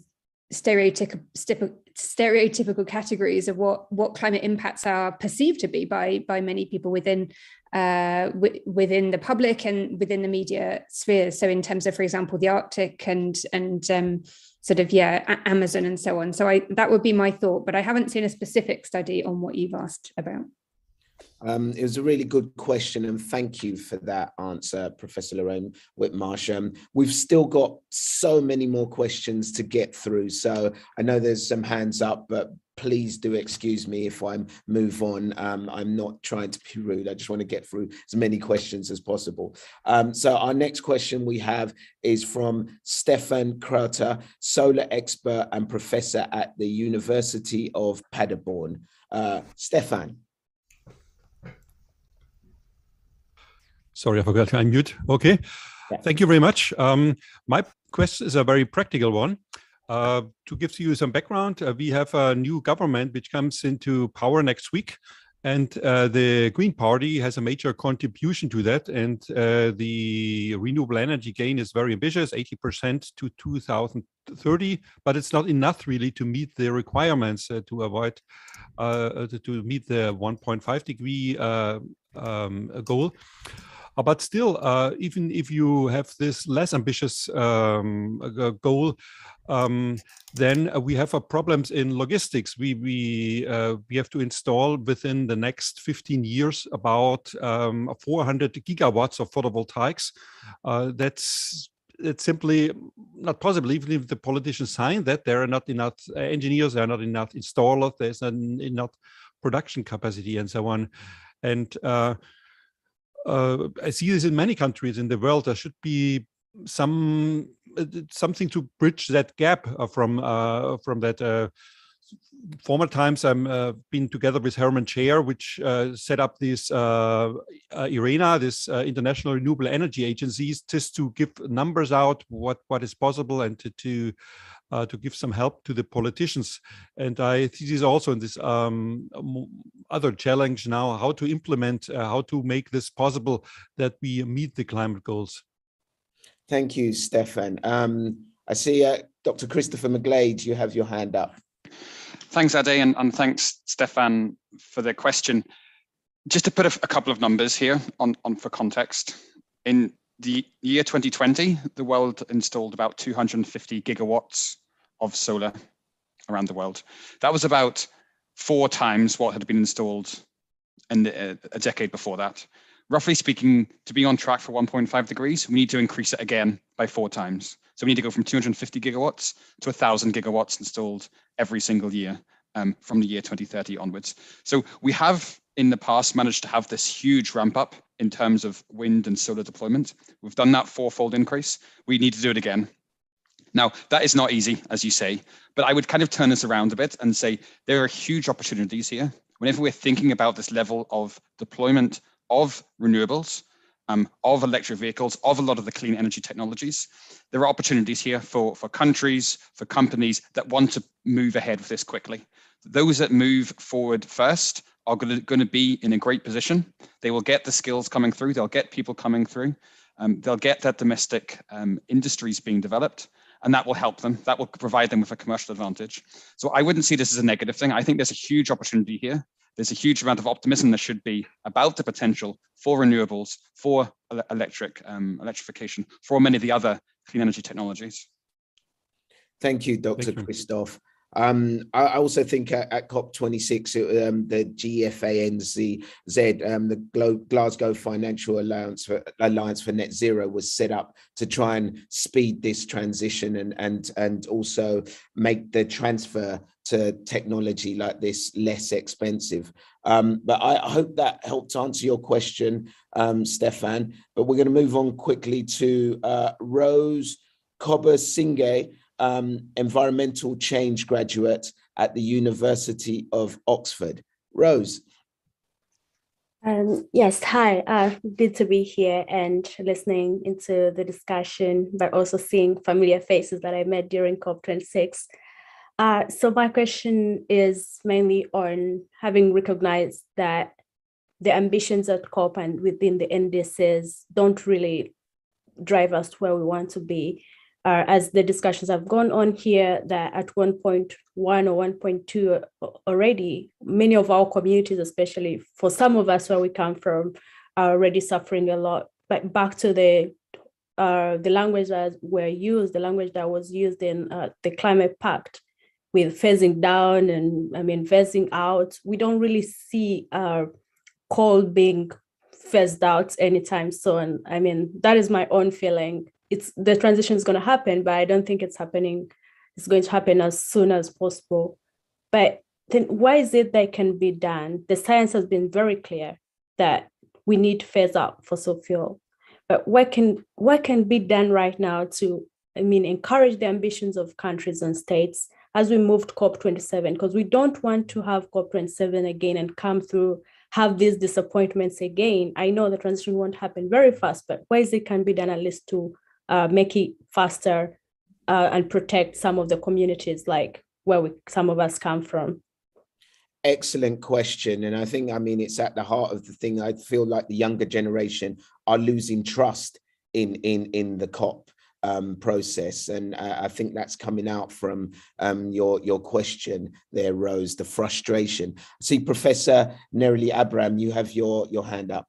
stereotypical stereotypical categories of what what climate impacts are perceived to be by by many people within uh, within the public and within the media sphere. So in terms of, for example, the Arctic and and um, sort of yeah, Amazon and so on. So I that would be my thought, but I haven't seen a specific study on what you've asked about. Um, it was a really good question, and thank you for that answer, Professor Lorraine Whitmarsh. Um, we've still got so many more questions to get through, so I know there's some hands up, but please do excuse me if I move on. Um, I'm not trying to be rude. I just want to get through as many questions as possible. Um, so our next question we have is from Stefan Krauter, solar expert and professor at the University of Paderborn. Uh, Stefan. Sorry, I forgot to unmute. Okay. Thank you very much. Um, my question is a very practical one. Uh, to give you some background, uh, we have a new government which comes into power next week. And uh, the Green Party has a major contribution to that. And uh, the renewable energy gain is very ambitious, 80% to 2030. But it's not enough really to meet the requirements uh, to avoid, uh, to, to, meet the 1.5 degree um, goal. Uh, but still, uh, even if you have this less ambitious um, goal, um, then we have problems in logistics. We we uh, we have to install within the next 15 years about um, 400 gigawatts of photovoltaics. Uh, that's it's simply not possible. Even if the politicians sign that, there are not enough engineers, there are not enough installers, there's not enough production capacity, and so on. And uh, uh, I see this in many countries in the world. There should be some uh, something to bridge that gap uh, from uh, from that. Uh, former times, I'm uh, been together with Hermann Scheer, which set up this IRENA, this International Renewable Energy Agencies, just to give numbers out what what is possible and to, to uh, to give some help to the politicians. And I see this also in this um, other challenge now, how to implement, uh, how to make this possible that we meet the climate goals. Thank you, Stefan. Um, I see uh, Dr. Christopher McGlade, you have your hand up. Thanks, Ade, and, and thanks, Stefan, for the question. Just to put a, a couple of numbers here on, on for context. In the year 2020, the world installed about 250 gigawatts of solar around the world. That was about four times what had been installed in the, uh, a decade before that. Roughly speaking, to be on track for 1.5 degrees, we need to increase it again by four times. So we need to go from 250 gigawatts to 1,000 gigawatts installed every single year um, from the year 2030 onwards. So we have in the past managed to have this huge ramp up in terms of wind and solar deployment. We've done that fourfold increase. We need to do it again. Now, that is not easy, as you say, but I would kind of turn this around a bit and say there are huge opportunities here. Whenever we're thinking about this level of deployment of renewables, um, of electric vehicles, of a lot of the clean energy technologies, there are opportunities here for, for countries, for companies that want to move ahead with this quickly. Those that move forward first are going to be in a great position. They will get the skills coming through, they'll get people coming through, um, they'll get that domestic um, industries being developed, and that will help them. That will provide them with a commercial advantage. So I wouldn't see this as a negative thing. I think there's a huge opportunity here. There's a huge amount of optimism there should be about the potential for renewables, for electric um, electrification, for many of the other clean energy technologies. Thank you, Dr. Thank Christophe. Um, I, also think at, at COP26, um, the GFANZ, um, the Glo- Glasgow Financial Alliance for, Alliance for Net Zero, was set up to try and speed this transition and and and also make the transfer to technology like this less expensive. Um, but I, hope that helped answer your question, um, Stefan. But we're going to move on quickly to uh, Rose Cobber-Singh, um, environmental change graduate at the University of Oxford. Rose. Um, yes, hi. Uh, good to be here and listening into the discussion, but also seeing familiar faces that I met during COP26. Uh, so my question is mainly on having recognized that the ambitions at COP and within the NDCs don't really drive us to where we want to be. Uh, as the discussions have gone on here, that at 1.1 or 1.2 already, many of our communities, especially for some of us where we come from, are already suffering a lot. But back to the uh, the language that were used, the language that was used in uh, the Climate Pact, with phasing down and I mean phasing out, we don't really see uh, coal being phased out anytime soon. I mean, that is my own feeling. It's the transition is going to happen, but I don't think it's happening. It's going to happen as soon as possible. But then why is it that can be done? The science has been very clear that we need to phase out fossil fuel. But what can what can be done right now to, I mean, encourage the ambitions of countries and states as we move to COP27? Because we don't want to have COP27 again and come through have these disappointments again. I know the transition won't happen very fast, but ways it can be done at least to uh, make it faster uh, and protect some of the communities like where we, some of us come from. Excellent question. And I think, I mean, it's at the heart of the thing. I feel like the younger generation are losing trust in in in the COP um, process. And uh, I think that's coming out from um, your, your question there, Rose, the frustration. See, Professor Nerilie Abram, you have your, your hand up.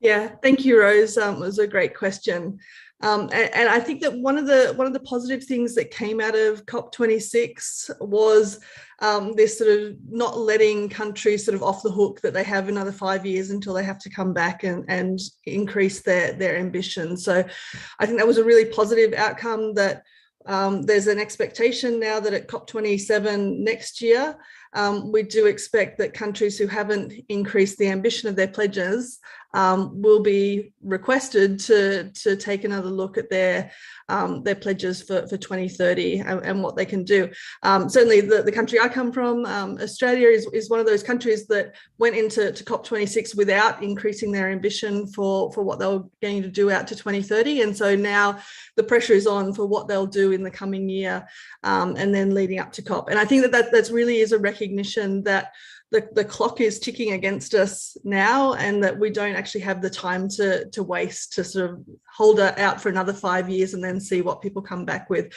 Yeah, thank you, Rose. Um, it was a great question. Um, and, and, I think that one of the one of the positive things that came out of COP26 was um, this sort of not letting countries sort of off the hook that they have another five years until they have to come back and, and increase their their ambition. So I think that was a really positive outcome that um, there's an expectation now that at COP27 next year, um, we do expect that countries who haven't increased the ambition of their pledges um, will be requested to, to take another look at their um, their pledges for, for 2030 and, and what they can do. Um, certainly the, the country I come from, um, Australia is, is one of those countries that went into to COP26 without increasing their ambition for, for what they were going to do out to 2030. And so now the pressure is on for what they'll do in the coming year um, and then leading up to COP. And I think that that that's really is a recognition that the, the clock is ticking against us now and that we don't actually have the time to, to waste to sort of hold it out for another five years and then see what people come back with.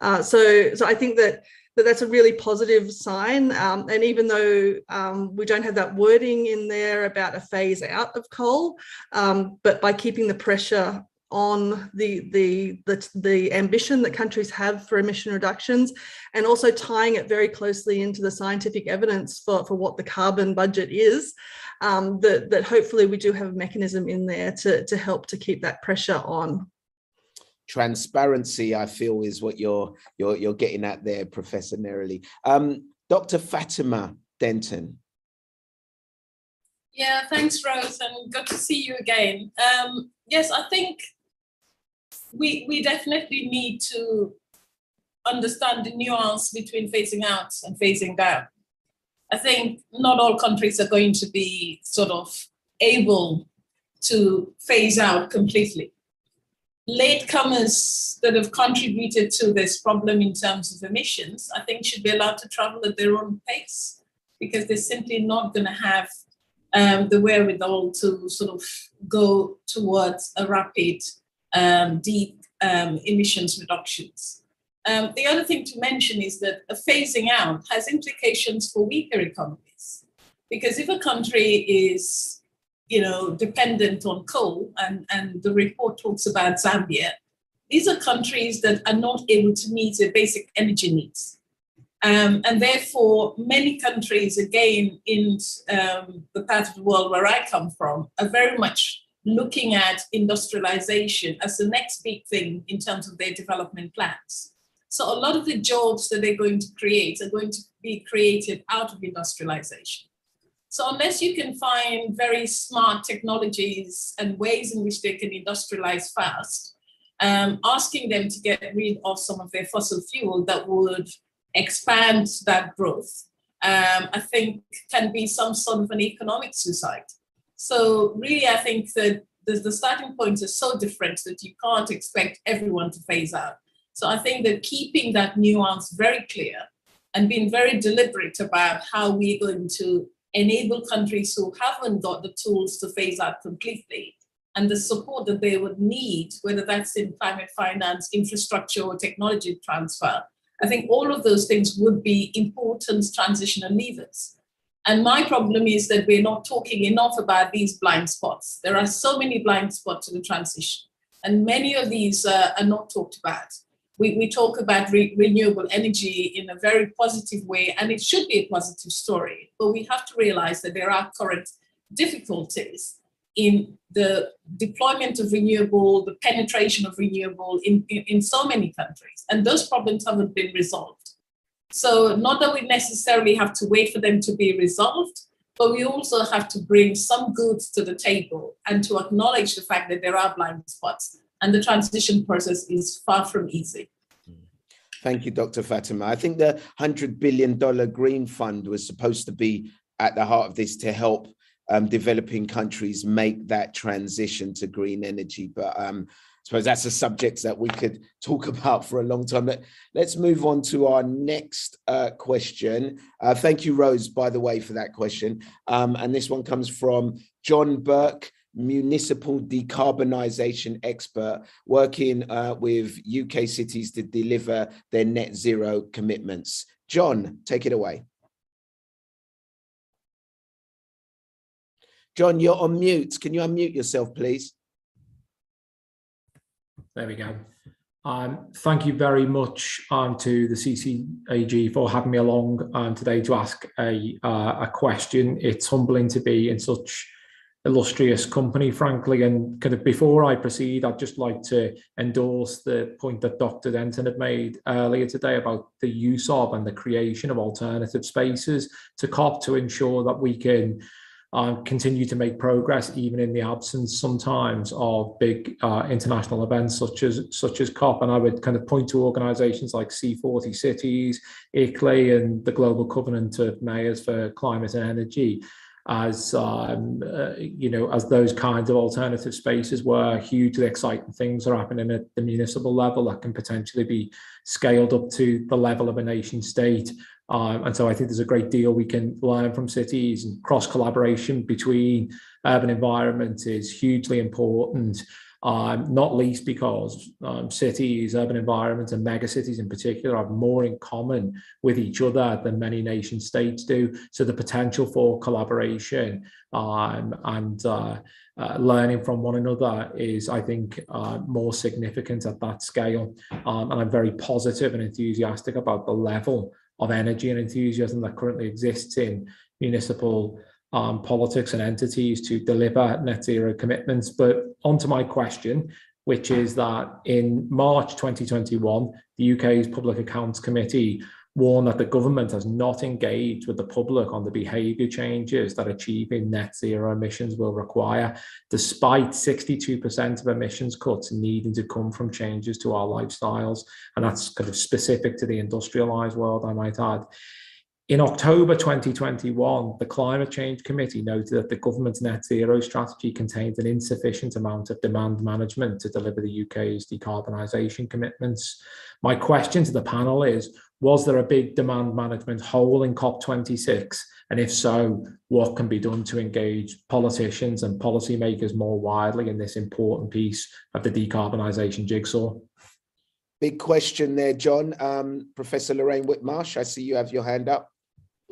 Uh, so, so I think that, that that's a really positive sign. Um, and even though um, we don't have that wording in there about a phase out of coal, um, but by keeping the pressure on the, the, the, the ambition that countries have for emission reductions and also tying it very closely into the scientific evidence for, for what the carbon budget is, um, that, that hopefully we do have a mechanism in there to, to help to keep that pressure on. Transparency, I feel, is what you're you're you're getting at there, Professor Nerilie. Um, Dr. Fatima Denton. Yeah, thanks, Rose, and good to see you again. Um, yes, I think we we definitely need to understand the nuance between phasing out and phasing down. I think not all countries are going to be sort of able to phase out completely. Latecomers that have contributed to this problem in terms of emissions, I think should be allowed to travel at their own pace because they're simply not going to have um, the wherewithal to sort of go towards a rapid um, deep um, emissions reductions. Um, the other thing to mention is that a phasing out has implications for weaker economies. Because if a country is, you know, dependent on coal, and, and the report talks about Zambia, these are countries that are not able to meet their basic energy needs. Um, and therefore, many countries, again, in um, the part of the world where I come from, are very much looking at industrialization as the next big thing in terms of their development plans. So a lot of the jobs that they're going to create are going to be created out of industrialization. So unless you can find very smart technologies and ways in which they can industrialize fast, um, asking them to get rid of some of their fossil fuel that would expand that growth, um, I think can be some sort of an economic suicide. So really, I think that the, the starting point is so different that you can't expect everyone to phase out. So I think that keeping that nuance very clear and being very deliberate about how we're going to enable countries who haven't got the tools to phase out completely and the support that they would need, whether that's in climate finance, infrastructure, or technology transfer. I think all of those things would be important transitional levers. And my problem is that we're not talking enough about these blind spots. There are so many blind spots in the transition, and many of these uh, are not talked about. We, we talk about re renewable energy in a very positive way, and it should be a positive story. But we have to realize that there are current difficulties in the deployment of renewable, the penetration of renewable in, in, in so many countries. And those problems haven't been resolved. So not that we necessarily have to wait for them to be resolved, but we also have to bring some goods to the table and to acknowledge the fact that there are blind spots and the transition process is far from easy. Thank you, Dr. Fatima. I think the $100 billion Green Fund was supposed to be at the heart of this to help um, developing countries make that transition to green energy. But um, suppose that's a subject that we could talk about for a long time. Let, us move on to our next uh, question. Uh, thank you, Rose, by the way, for that question. Um, and this one comes from John Burke, municipal decarbonisation expert working uh, with UK cities to deliver their net zero commitments. John, take it away. John, you're on mute. Can you unmute yourself, please? There we go. Um, thank you very much um, to the CCAG for having me along um, today to ask a, uh, a question. It's humbling to be in such illustrious company, frankly. And kind of before I proceed, I'd just like to endorse the point that Dr. Denton had made earlier today about the use of and the creation of alternative spaces to COP to ensure that we can um, continue to make progress even in the absence sometimes of big uh, international events such as such as COP. And I would kind of point to organisations like C40 Cities, ICLEI, and the Global Covenant of Mayors for Climate and Energy as um, uh, you know as those kinds of alternative spaces where hugely exciting things are happening at the municipal level that can potentially be scaled up to the level of a nation state um, and so I think there's a great deal we can learn from cities and cross collaboration between urban environments is hugely important. Um, not least because um, cities, urban environments, and megacities in particular have more in common with each other than many nation states do. So the potential for collaboration um, and uh, uh, learning from one another is, I think, uh, more significant at that scale. Um, and I'm very positive and enthusiastic about the level of energy and enthusiasm that currently exists in municipal um, politics and entities to deliver net zero commitments. But onto my question, which is that in March 2021, the UK's Public Accounts Committee warned that the government has not engaged with the public on the behaviour changes that achieving net zero emissions will require, despite 62% of emissions cuts needing to come from changes to our lifestyles. And that's kind of specific to the industrialised world, I might add. In October 2021, the Climate Change Committee noted that the government's net zero strategy contained an insufficient amount of demand management to deliver the UK's decarbonisation commitments. My question to the panel is, was there a big demand management hole in COP26? And if so, what can be done to engage politicians and policymakers more widely in this important piece of the decarbonisation jigsaw? Big question there, John. Um, Professor Lorraine Whitmarsh, I see you have your hand up.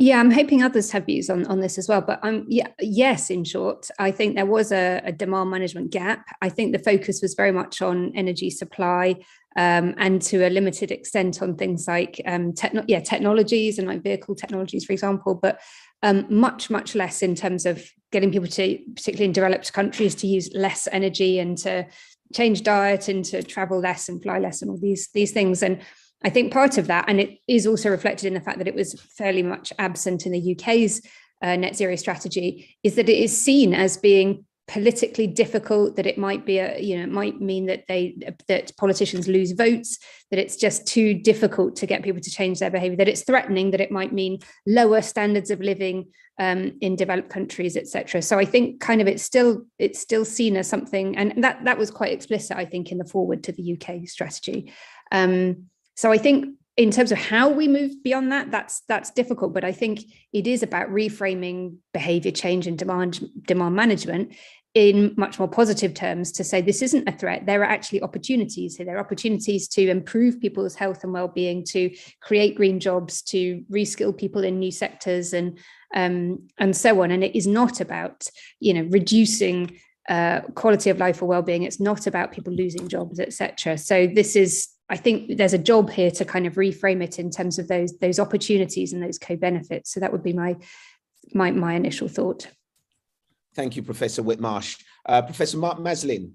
Yeah, I'm hoping others have views on, on this as well. But um, yeah, yes, in short, I think there was a, a demand management gap. I think the focus was very much on energy supply um, and to a limited extent on things like um, techno- yeah, technologies and like vehicle technologies, for example, but um, much, much less in terms of getting people to, particularly in developed countries, to use less energy and to change diet and to travel less and fly less and all these these things. And I think part of that, and it is also reflected in the fact that it was fairly much absent in the UK's uh, net zero strategy, is that it is seen as being politically difficult that it might be a you know it might mean that they that politicians lose votes that it's just too difficult to get people to change their behavior that it's threatening that it might mean lower standards of living um, in developed countries etc so i think kind of it's still it's still seen as something and that that was quite explicit i think in the foreword to the uk strategy. Um, so i think in terms of how we move beyond that that's that's difficult but i think it is about reframing behavior change and demand demand management in much more positive terms to say this isn't a threat. There are actually opportunities here. There are opportunities to improve people's health and well-being to create green jobs to reskill people in new sectors and um, and so on. And it is not about you know reducing uh, quality of life or well-being. It's not about people losing jobs etc so this is I think there's a job here to kind of reframe it in terms of those those opportunities and those co-benefits. So that would be my my my initial thought. Thank you, Professor Whitmarsh. Uh, Professor Mark Maslin.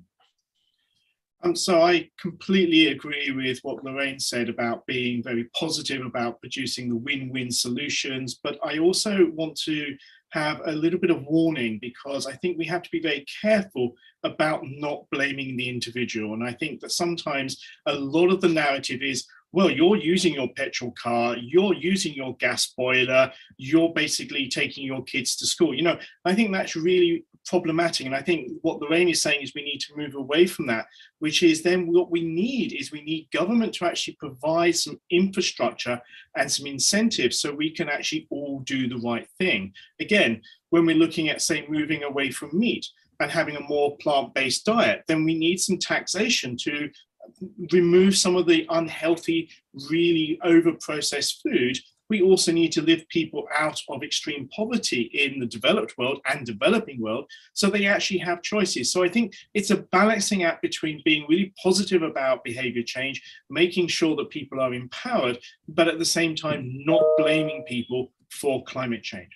Um, so I completely agree with what Lorraine said about being very positive about producing the win-win solutions, but I also want to have a little bit of warning because I think we have to be very careful about not blaming the individual. And I think that sometimes a lot of the narrative is, well, you're using your petrol car, you're using your gas boiler, you're basically taking your kids to school. You know, I think that's really problematic. And I think what Lorraine is saying is we need to move away from that, which is then what we need is we need government to actually provide some infrastructure and some incentives so we can actually all do the right thing. Again, when we're looking at, say, moving away from meat, and having a more plant-based diet, then we need some taxation to remove some of the unhealthy, really over-processed food. We also need to lift people out of extreme poverty in the developed world and developing world so they actually have choices. So I think it's a balancing act between being really positive about behavior change, making sure that people are empowered, but at the same time, not blaming people for climate change.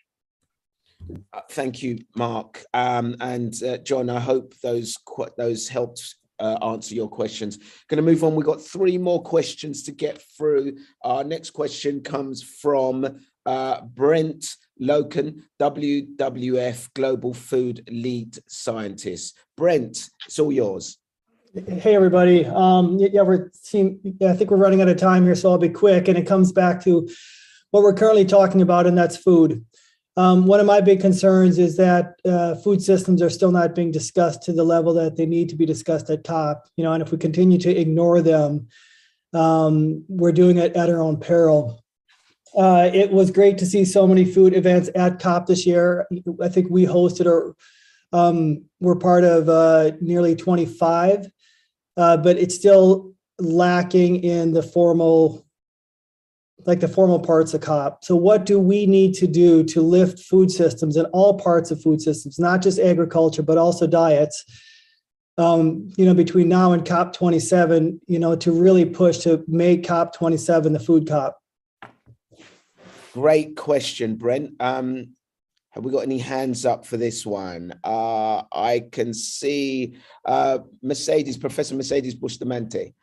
Uh, thank you, Mark. Um, and uh, John, I hope those those helped uh, answer your questions. Going to move on. We've got three more questions to get through. Our next question comes from uh, Brent Loken, WWF Global Food Lead Scientist. Brent, it's all yours. Hey, everybody. Um, yeah, we're seeing, yeah, I think we're running out of time here, so I'll be quick. And it comes back to what we're currently talking about, and that's food. Um, one of my big concerns is that uh, food systems are still not being discussed to the level that they need to be discussed at COP. You know, and if we continue to ignore them, um, we're doing it at our own peril. Uh, it was great to see so many food events at COP this year. I think we hosted or um, we're part of uh, nearly 25, uh, but it's still lacking in the formal like the formal parts of COP. So, what do we need to do to lift food systems and all parts of food systems, not just agriculture, but also diets? Um, you know, between now and COP 27, you know, to really push to make COP 27 the food COP. Great question, Brent. Um, have we got any hands up for this one? Uh, I can see uh, Mercedes, Professor Mercedes Bustamante.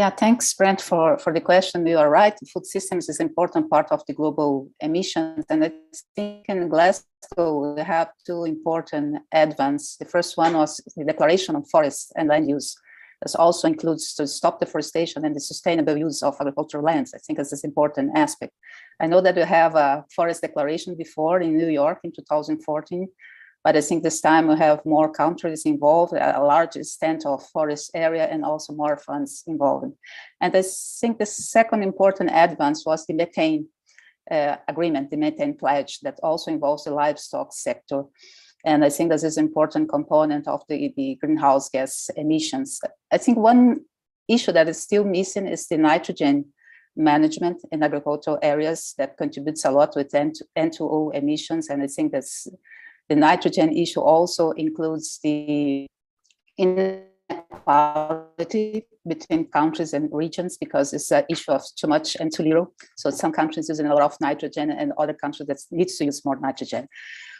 Yeah, thanks, Brent, for, for the question. You are right. Food systems is an important part of the global emissions. And I think in Glasgow, we have two important advances. The first one was the declaration on forests and land use. This also includes to stop deforestation and the sustainable use of agricultural lands. I think this is an important aspect. I know that we have a forest declaration before in New York in 2014, but I think this time we have more countries involved, a large extent of forest area, and also more funds involved. And I think the second important advance was the methane uh, agreement, the methane pledge, that also involves the livestock sector. And I think this is an important component of the, the greenhouse gas emissions. I think one issue that is still missing is the nitrogen management in agricultural areas that contributes a lot with N- N2O emissions. And I think that's the nitrogen issue also includes the inequality between countries and regions because it's an issue of too much and too little. So some countries using a lot of nitrogen and other countries that needs to use more nitrogen.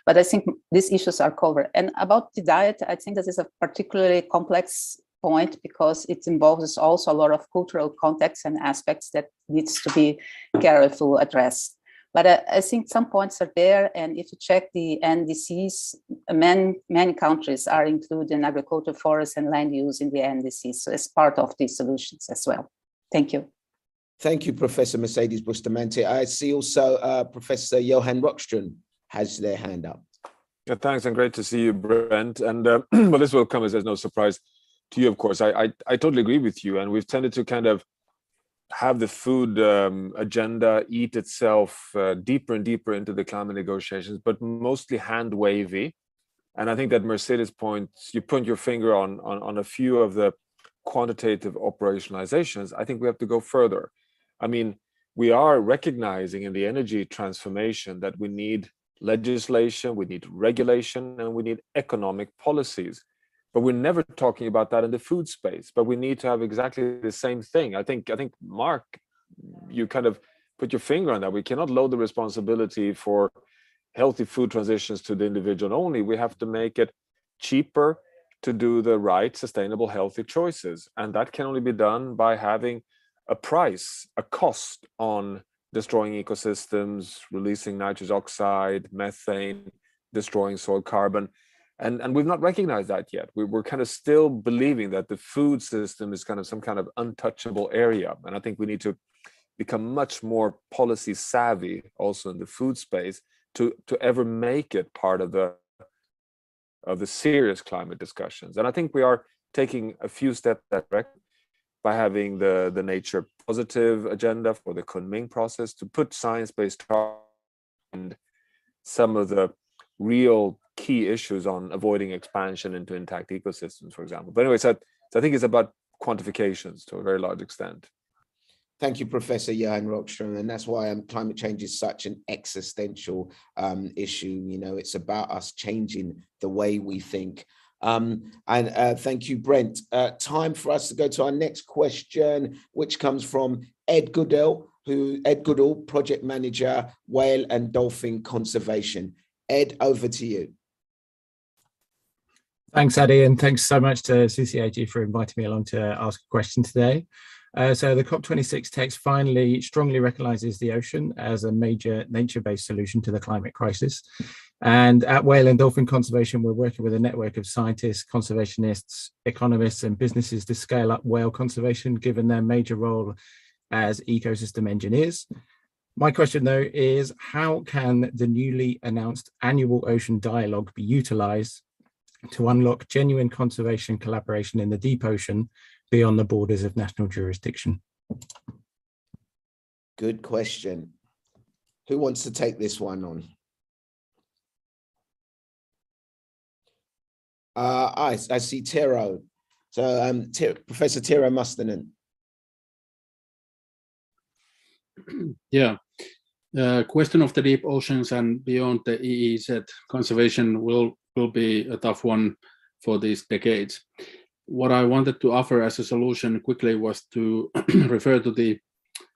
But I think these issues are covered. And about the diet, I think this is a particularly complex point because it involves also a lot of cultural context and aspects that needs to be carefully addressed. But I, I, think some points are there, and if you check the NDCs, many, many countries are including agriculture, forest, and land use in the NDCs, so it's part of the solutions as well. Thank you. Thank you, Professor Mercedes Bustamante. I see also uh, Professor Johan Rockström has their hand up. Yeah, thanks, and great to see you, Brent. And uh, well, this will come as there's no surprise to you, of course. I, I, I totally agree with you, and we've tended to kind of have the food um, agenda eat itself uh, deeper and deeper into the climate negotiations, but mostly hand wavy. And I think that Mercedes points, you point your finger on, on, on a few of the quantitative operationalizations. I think we have to go further. I mean, we are recognizing in the energy transformation that we need legislation, we need regulation, and we need economic policies but we're never talking about that in the food space but we need to have exactly the same thing. I think i think mark you kind of put your finger on that. We cannot load the responsibility for healthy food transitions to the individual only. We have to make it cheaper to do the right sustainable healthy choices. And that can only be done by having a price a cost on destroying ecosystems releasing nitrous oxide methane destroying soil carbon and and we've not recognized that yet. We, we're kind of still believing that the food system is kind of some kind of untouchable area. And i think we need to become much more policy savvy also in the food space to to ever make it part of the of the serious climate discussions. And i think we are taking a few steps that by having the the nature positive agenda for the kunming process to put science-based and some of the real key issues on avoiding expansion into intact ecosystems, for example. But anyway, so, so I think it's about quantifications to a very large extent. Thank you, Professor Johan Rockström. And that's why um, climate change is such an existential um, issue. You know, it's about us changing the way we think. Um, and uh, thank you, Brent. Uh, time for us to go to our next question, which comes from Ed Goodell, who Ed Goodall, project manager, whale and dolphin conservation. Ed, over to you. Thanks, Ade, and thanks so much to CCAG for inviting me along to ask a question today. Uh, so the COP26 text finally strongly recognizes the ocean as a major nature-based solution to the climate crisis. And at Whale and Dolphin Conservation, we're working with a network of scientists, conservationists, economists, and businesses to scale up whale conservation, given their major role as ecosystem engineers. My question, though, is how can the newly announced annual ocean dialogue be utilized to unlock genuine conservation collaboration in the deep ocean beyond the borders of national jurisdiction? Good question. Who wants to take this one on? Uh, I, I see Tero. So um, Professor Tero Mustonen. Yeah. Uh, question of the deep oceans and beyond the EEZ conservation will will be a tough one for these decades. What I wanted to offer as a solution quickly was to refer to the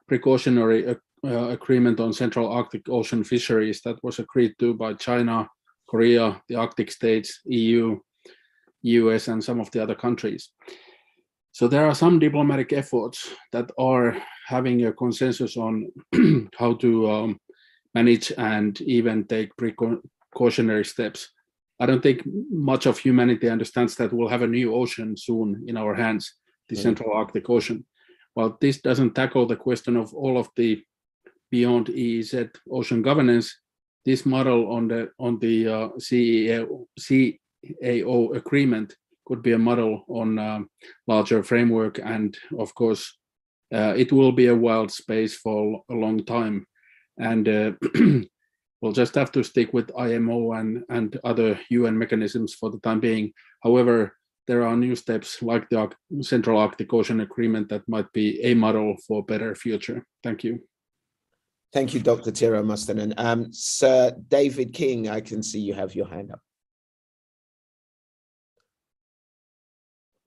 precautionary uh, uh, agreement on Central Arctic Ocean fisheries that was agreed to by China, Korea, the Arctic states, EU, US, and some of the other countries. So there are some diplomatic efforts that are having a consensus on how to um, manage and even take precautionary steps. I don't think much of humanity understands that we'll have a new ocean soon in our hands, the Central Arctic Ocean. While this doesn't tackle the question of all of the beyond EEZ ocean governance, this model on the on the uh, CEAO, CAO agreement could be a model on um, larger framework, and of course, uh, it will be a wild space for a long time. And uh, we'll just have to stick with IMO and, and other UN mechanisms for the time being. However, there are new steps like the Central Arctic Ocean Agreement that might be a model for a better future. Thank you. Thank you, Dr. Tero Mustonen. Um, Sir David King, I can see you have your hand up.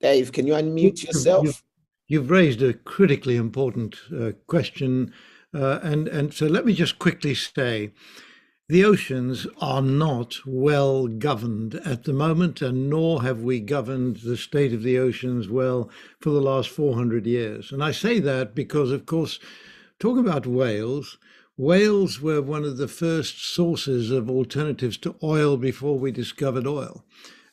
Dave, can you unmute yourself? You've, you've raised a critically important uh, question. Uh, and, and so let me just quickly say, the oceans are not well governed at the moment, and nor have we governed the state of the oceans well for the last 400 years. And I say that because, of course, talking about whales, whales were one of the first sources of alternatives to oil before we discovered oil.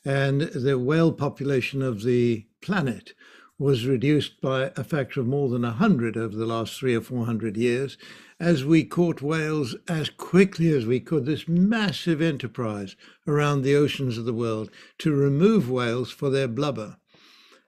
And the whale population of the planet was reduced by a factor of more than 100 over the last three or 400 years as we caught whales as quickly as we could, this massive enterprise around the oceans of the world to remove whales for their blubber.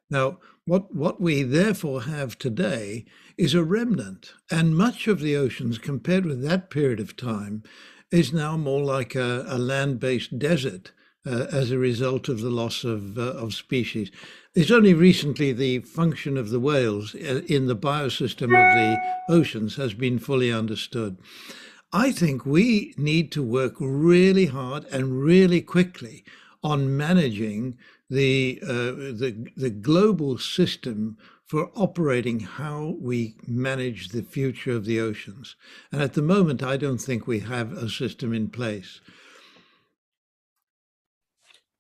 Now, what, what we therefore have today is a remnant, and much of the oceans, compared with that period of time, is now more like a, a land based desert. Uh, as a result of the loss of, uh, of species. It's only recently the function of the whales uh, in the biosystem of the oceans has been fully understood. I think we need to work really hard and really quickly on managing the, uh, the, the global system for operating how we manage the future of the oceans. And at the moment, I don't think we have a system in place.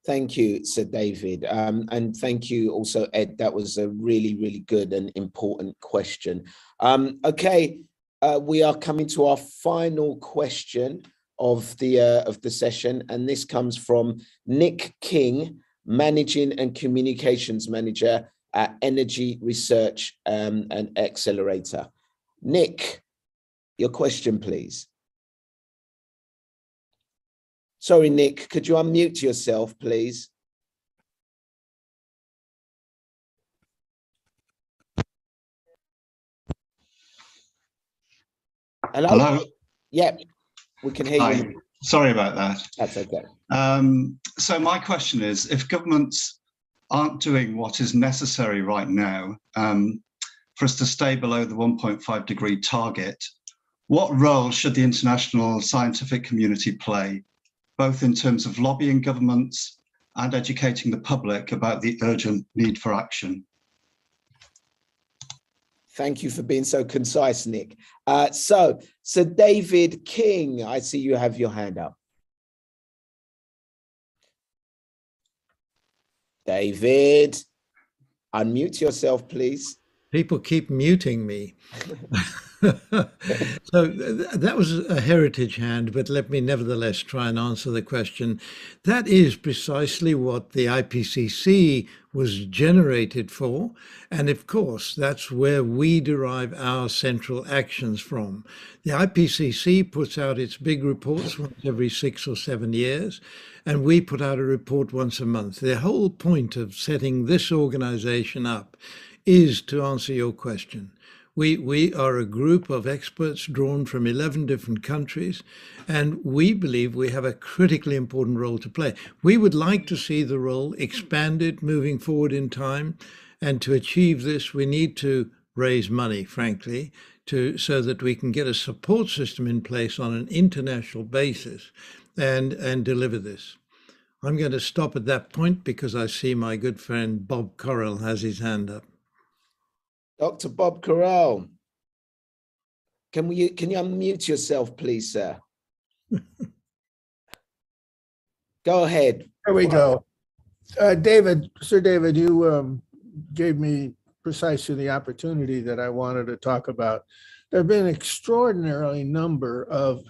Thank you, Sir David. Um, and thank you also, Ed. That was a really, really good and important question. Um, okay, uh, we are coming to our final question of the uh, of the session, and this comes from Nick King, Managing and Communications Manager at Energy Research um, and Accelerator. Nick, your question, please. Sorry, Nick, could you unmute yourself, please? Hello? Hello? Yeah, we can hear Hi. you. Sorry about that. That's okay. Um, so my question is, if governments aren't doing what is necessary right now um, for us to stay below the 1.5 degree target, what role should the international scientific community play both in terms of lobbying governments and educating the public about the urgent need for action. Thank you for being so concise, Nick. Uh, so, Sir David King, I see you have your hand up. David, unmute yourself, please. People keep muting me. so that was a heritage hand, but let me nevertheless try and answer the question. That is precisely what the IPCC was generated for. And of course, that's where we derive our central actions from. The IPCC puts out its big reports once every six or seven years, and we put out a report once a month. The whole point of setting this organization up is to answer your question. We, we are a group of experts drawn from 11 different countries, and we believe we have a critically important role to play. We would like to see the role expanded moving forward in time, and to achieve this, we need to raise money, frankly, to, so that we can get a support system in place on an international basis and, and deliver this. I'm going to stop at that point because I see my good friend Bob Corell has his hand up. Dr. Bob Corell. Can we can you unmute yourself, please, sir? go ahead. There we go. Uh, David, Sir David, you um, gave me precisely the opportunity that I wanted to talk about. There have been an extraordinarily number of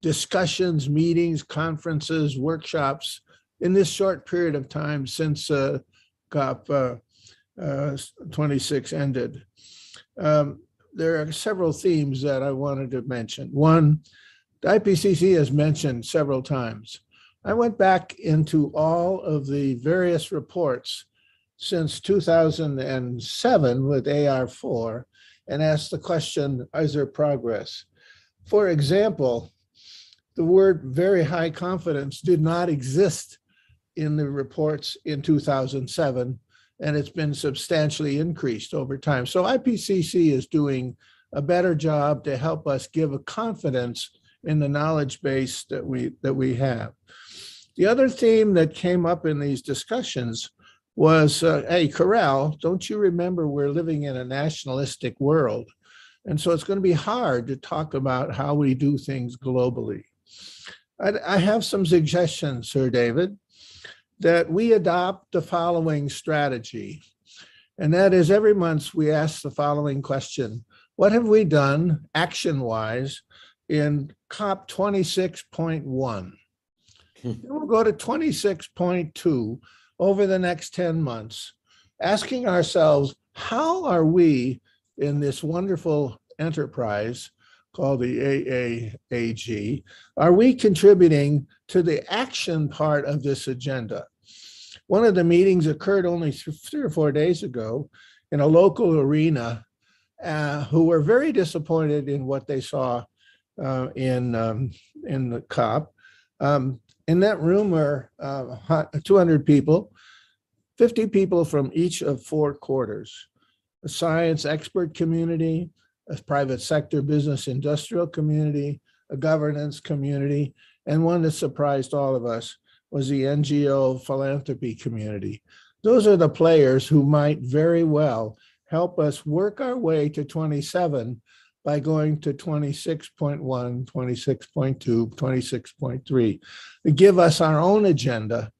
discussions, meetings, conferences, workshops in this short period of time since uh, COP uh, uh, 26 ended. Um, there are several themes that I wanted to mention. One, the IPCC has mentioned several times. I went back into all of the various reports since 2007 with AR4 and asked the question, is there progress? For example, the word very high confidence did not exist in the reports in 2007, and it's been substantially increased over time. So IPCC is doing a better job to help us give a confidence in the knowledge base that we that we have. The other theme that came up in these discussions was, uh, hey, Corell, don't you remember we're living in a nationalistic world? And so it's going to be hard to talk about how we do things globally. I, I have some suggestions, Sir David, that we adopt the following strategy. And that is every month we ask the following question What have we done action wise in COP 26.1? Hmm. we'll go to 26.2 over the next 10 months, asking ourselves, how are we in this wonderful enterprise called the AAAG, are we contributing to the action part of this agenda? One of the meetings occurred only three or four days ago in a local arena uh, who were very disappointed in what they saw uh, in, um, in the COP. Um, in that room were uh, 200 people, 50 people from each of four quarters, a science expert community, a private sector business industrial community, a governance community, and one that surprised all of us was the NGO philanthropy community. Those are the players who might very well help us work our way to 27 by going to 26.1, 26.2, 26.3, to give us our own agenda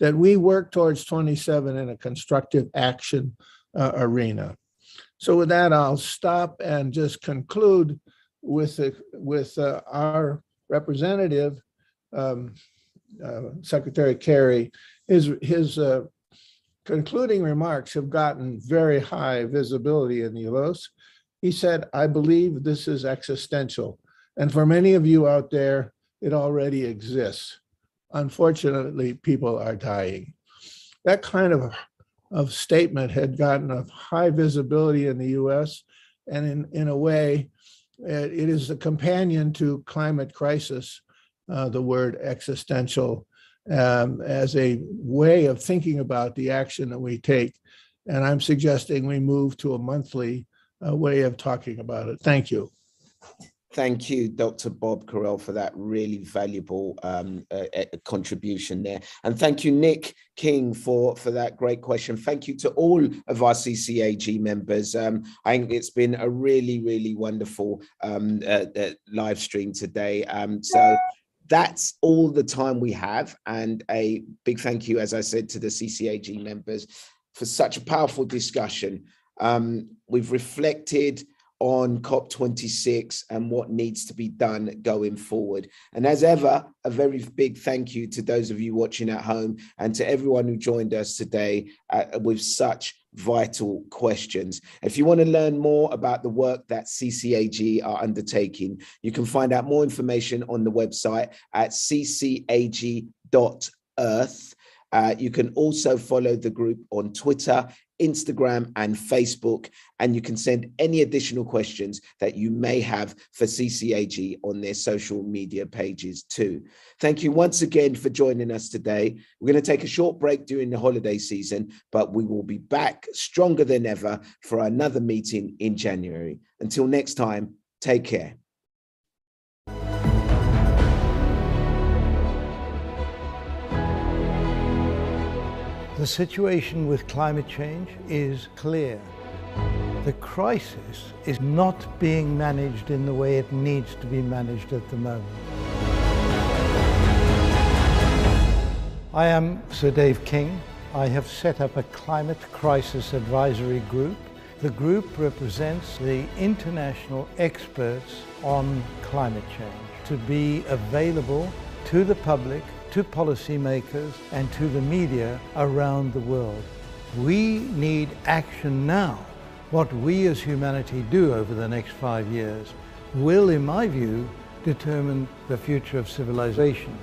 that we work towards 27 in a constructive action uh, arena. So with that, I'll stop and just conclude with, with uh, our representative, um, uh, Secretary Kerry. His, his uh, concluding remarks have gotten very high visibility in the ULOS. He said, I believe this is existential. And for many of you out there, it already exists. Unfortunately, people are dying. That kind of, of statement had gotten a high visibility in the US. And in, in a way, it is a companion to climate crisis, uh, the word existential, um, as a way of thinking about the action that we take. And I'm suggesting we move to a monthly uh, way of talking about it. Thank you. Thank you, Dr. Bob Corell, for that really valuable um, uh, uh, contribution there. And thank you, Nick King, for, for that great question. Thank you to all of our CCAG members. Um, I think it's been a really, really wonderful um, uh, uh, live stream today. Um, so that's all the time we have. And a big thank you, as I said, to the CCAG members for such a powerful discussion. Um, we've reflected on COP26 and what needs to be done going forward. And as ever, a very big thank you to those of you watching at home and to everyone who joined us today uh, with such vital questions. If you want to learn more about the work that CCAG are undertaking, you can find out more information on the website at ccag.earth. Uh, you can also follow the group on Twitter, Instagram, and Facebook. And you can send any additional questions that you may have for CCAG on their social media pages too. Thank you once again for joining us today. We're going to take a short break during the holiday season, but we will be back stronger than ever for another meeting in January. Until next time, take care. The situation with climate change is clear. The crisis is not being managed in the way it needs to be managed at the moment. I am Sir Dave King. I have set up a climate crisis advisory group. The group represents the international experts on climate change to be available to the public to policymakers and to the media around the world. We need action now. What we as humanity do over the next five years will, in my view, determine the future of civilization.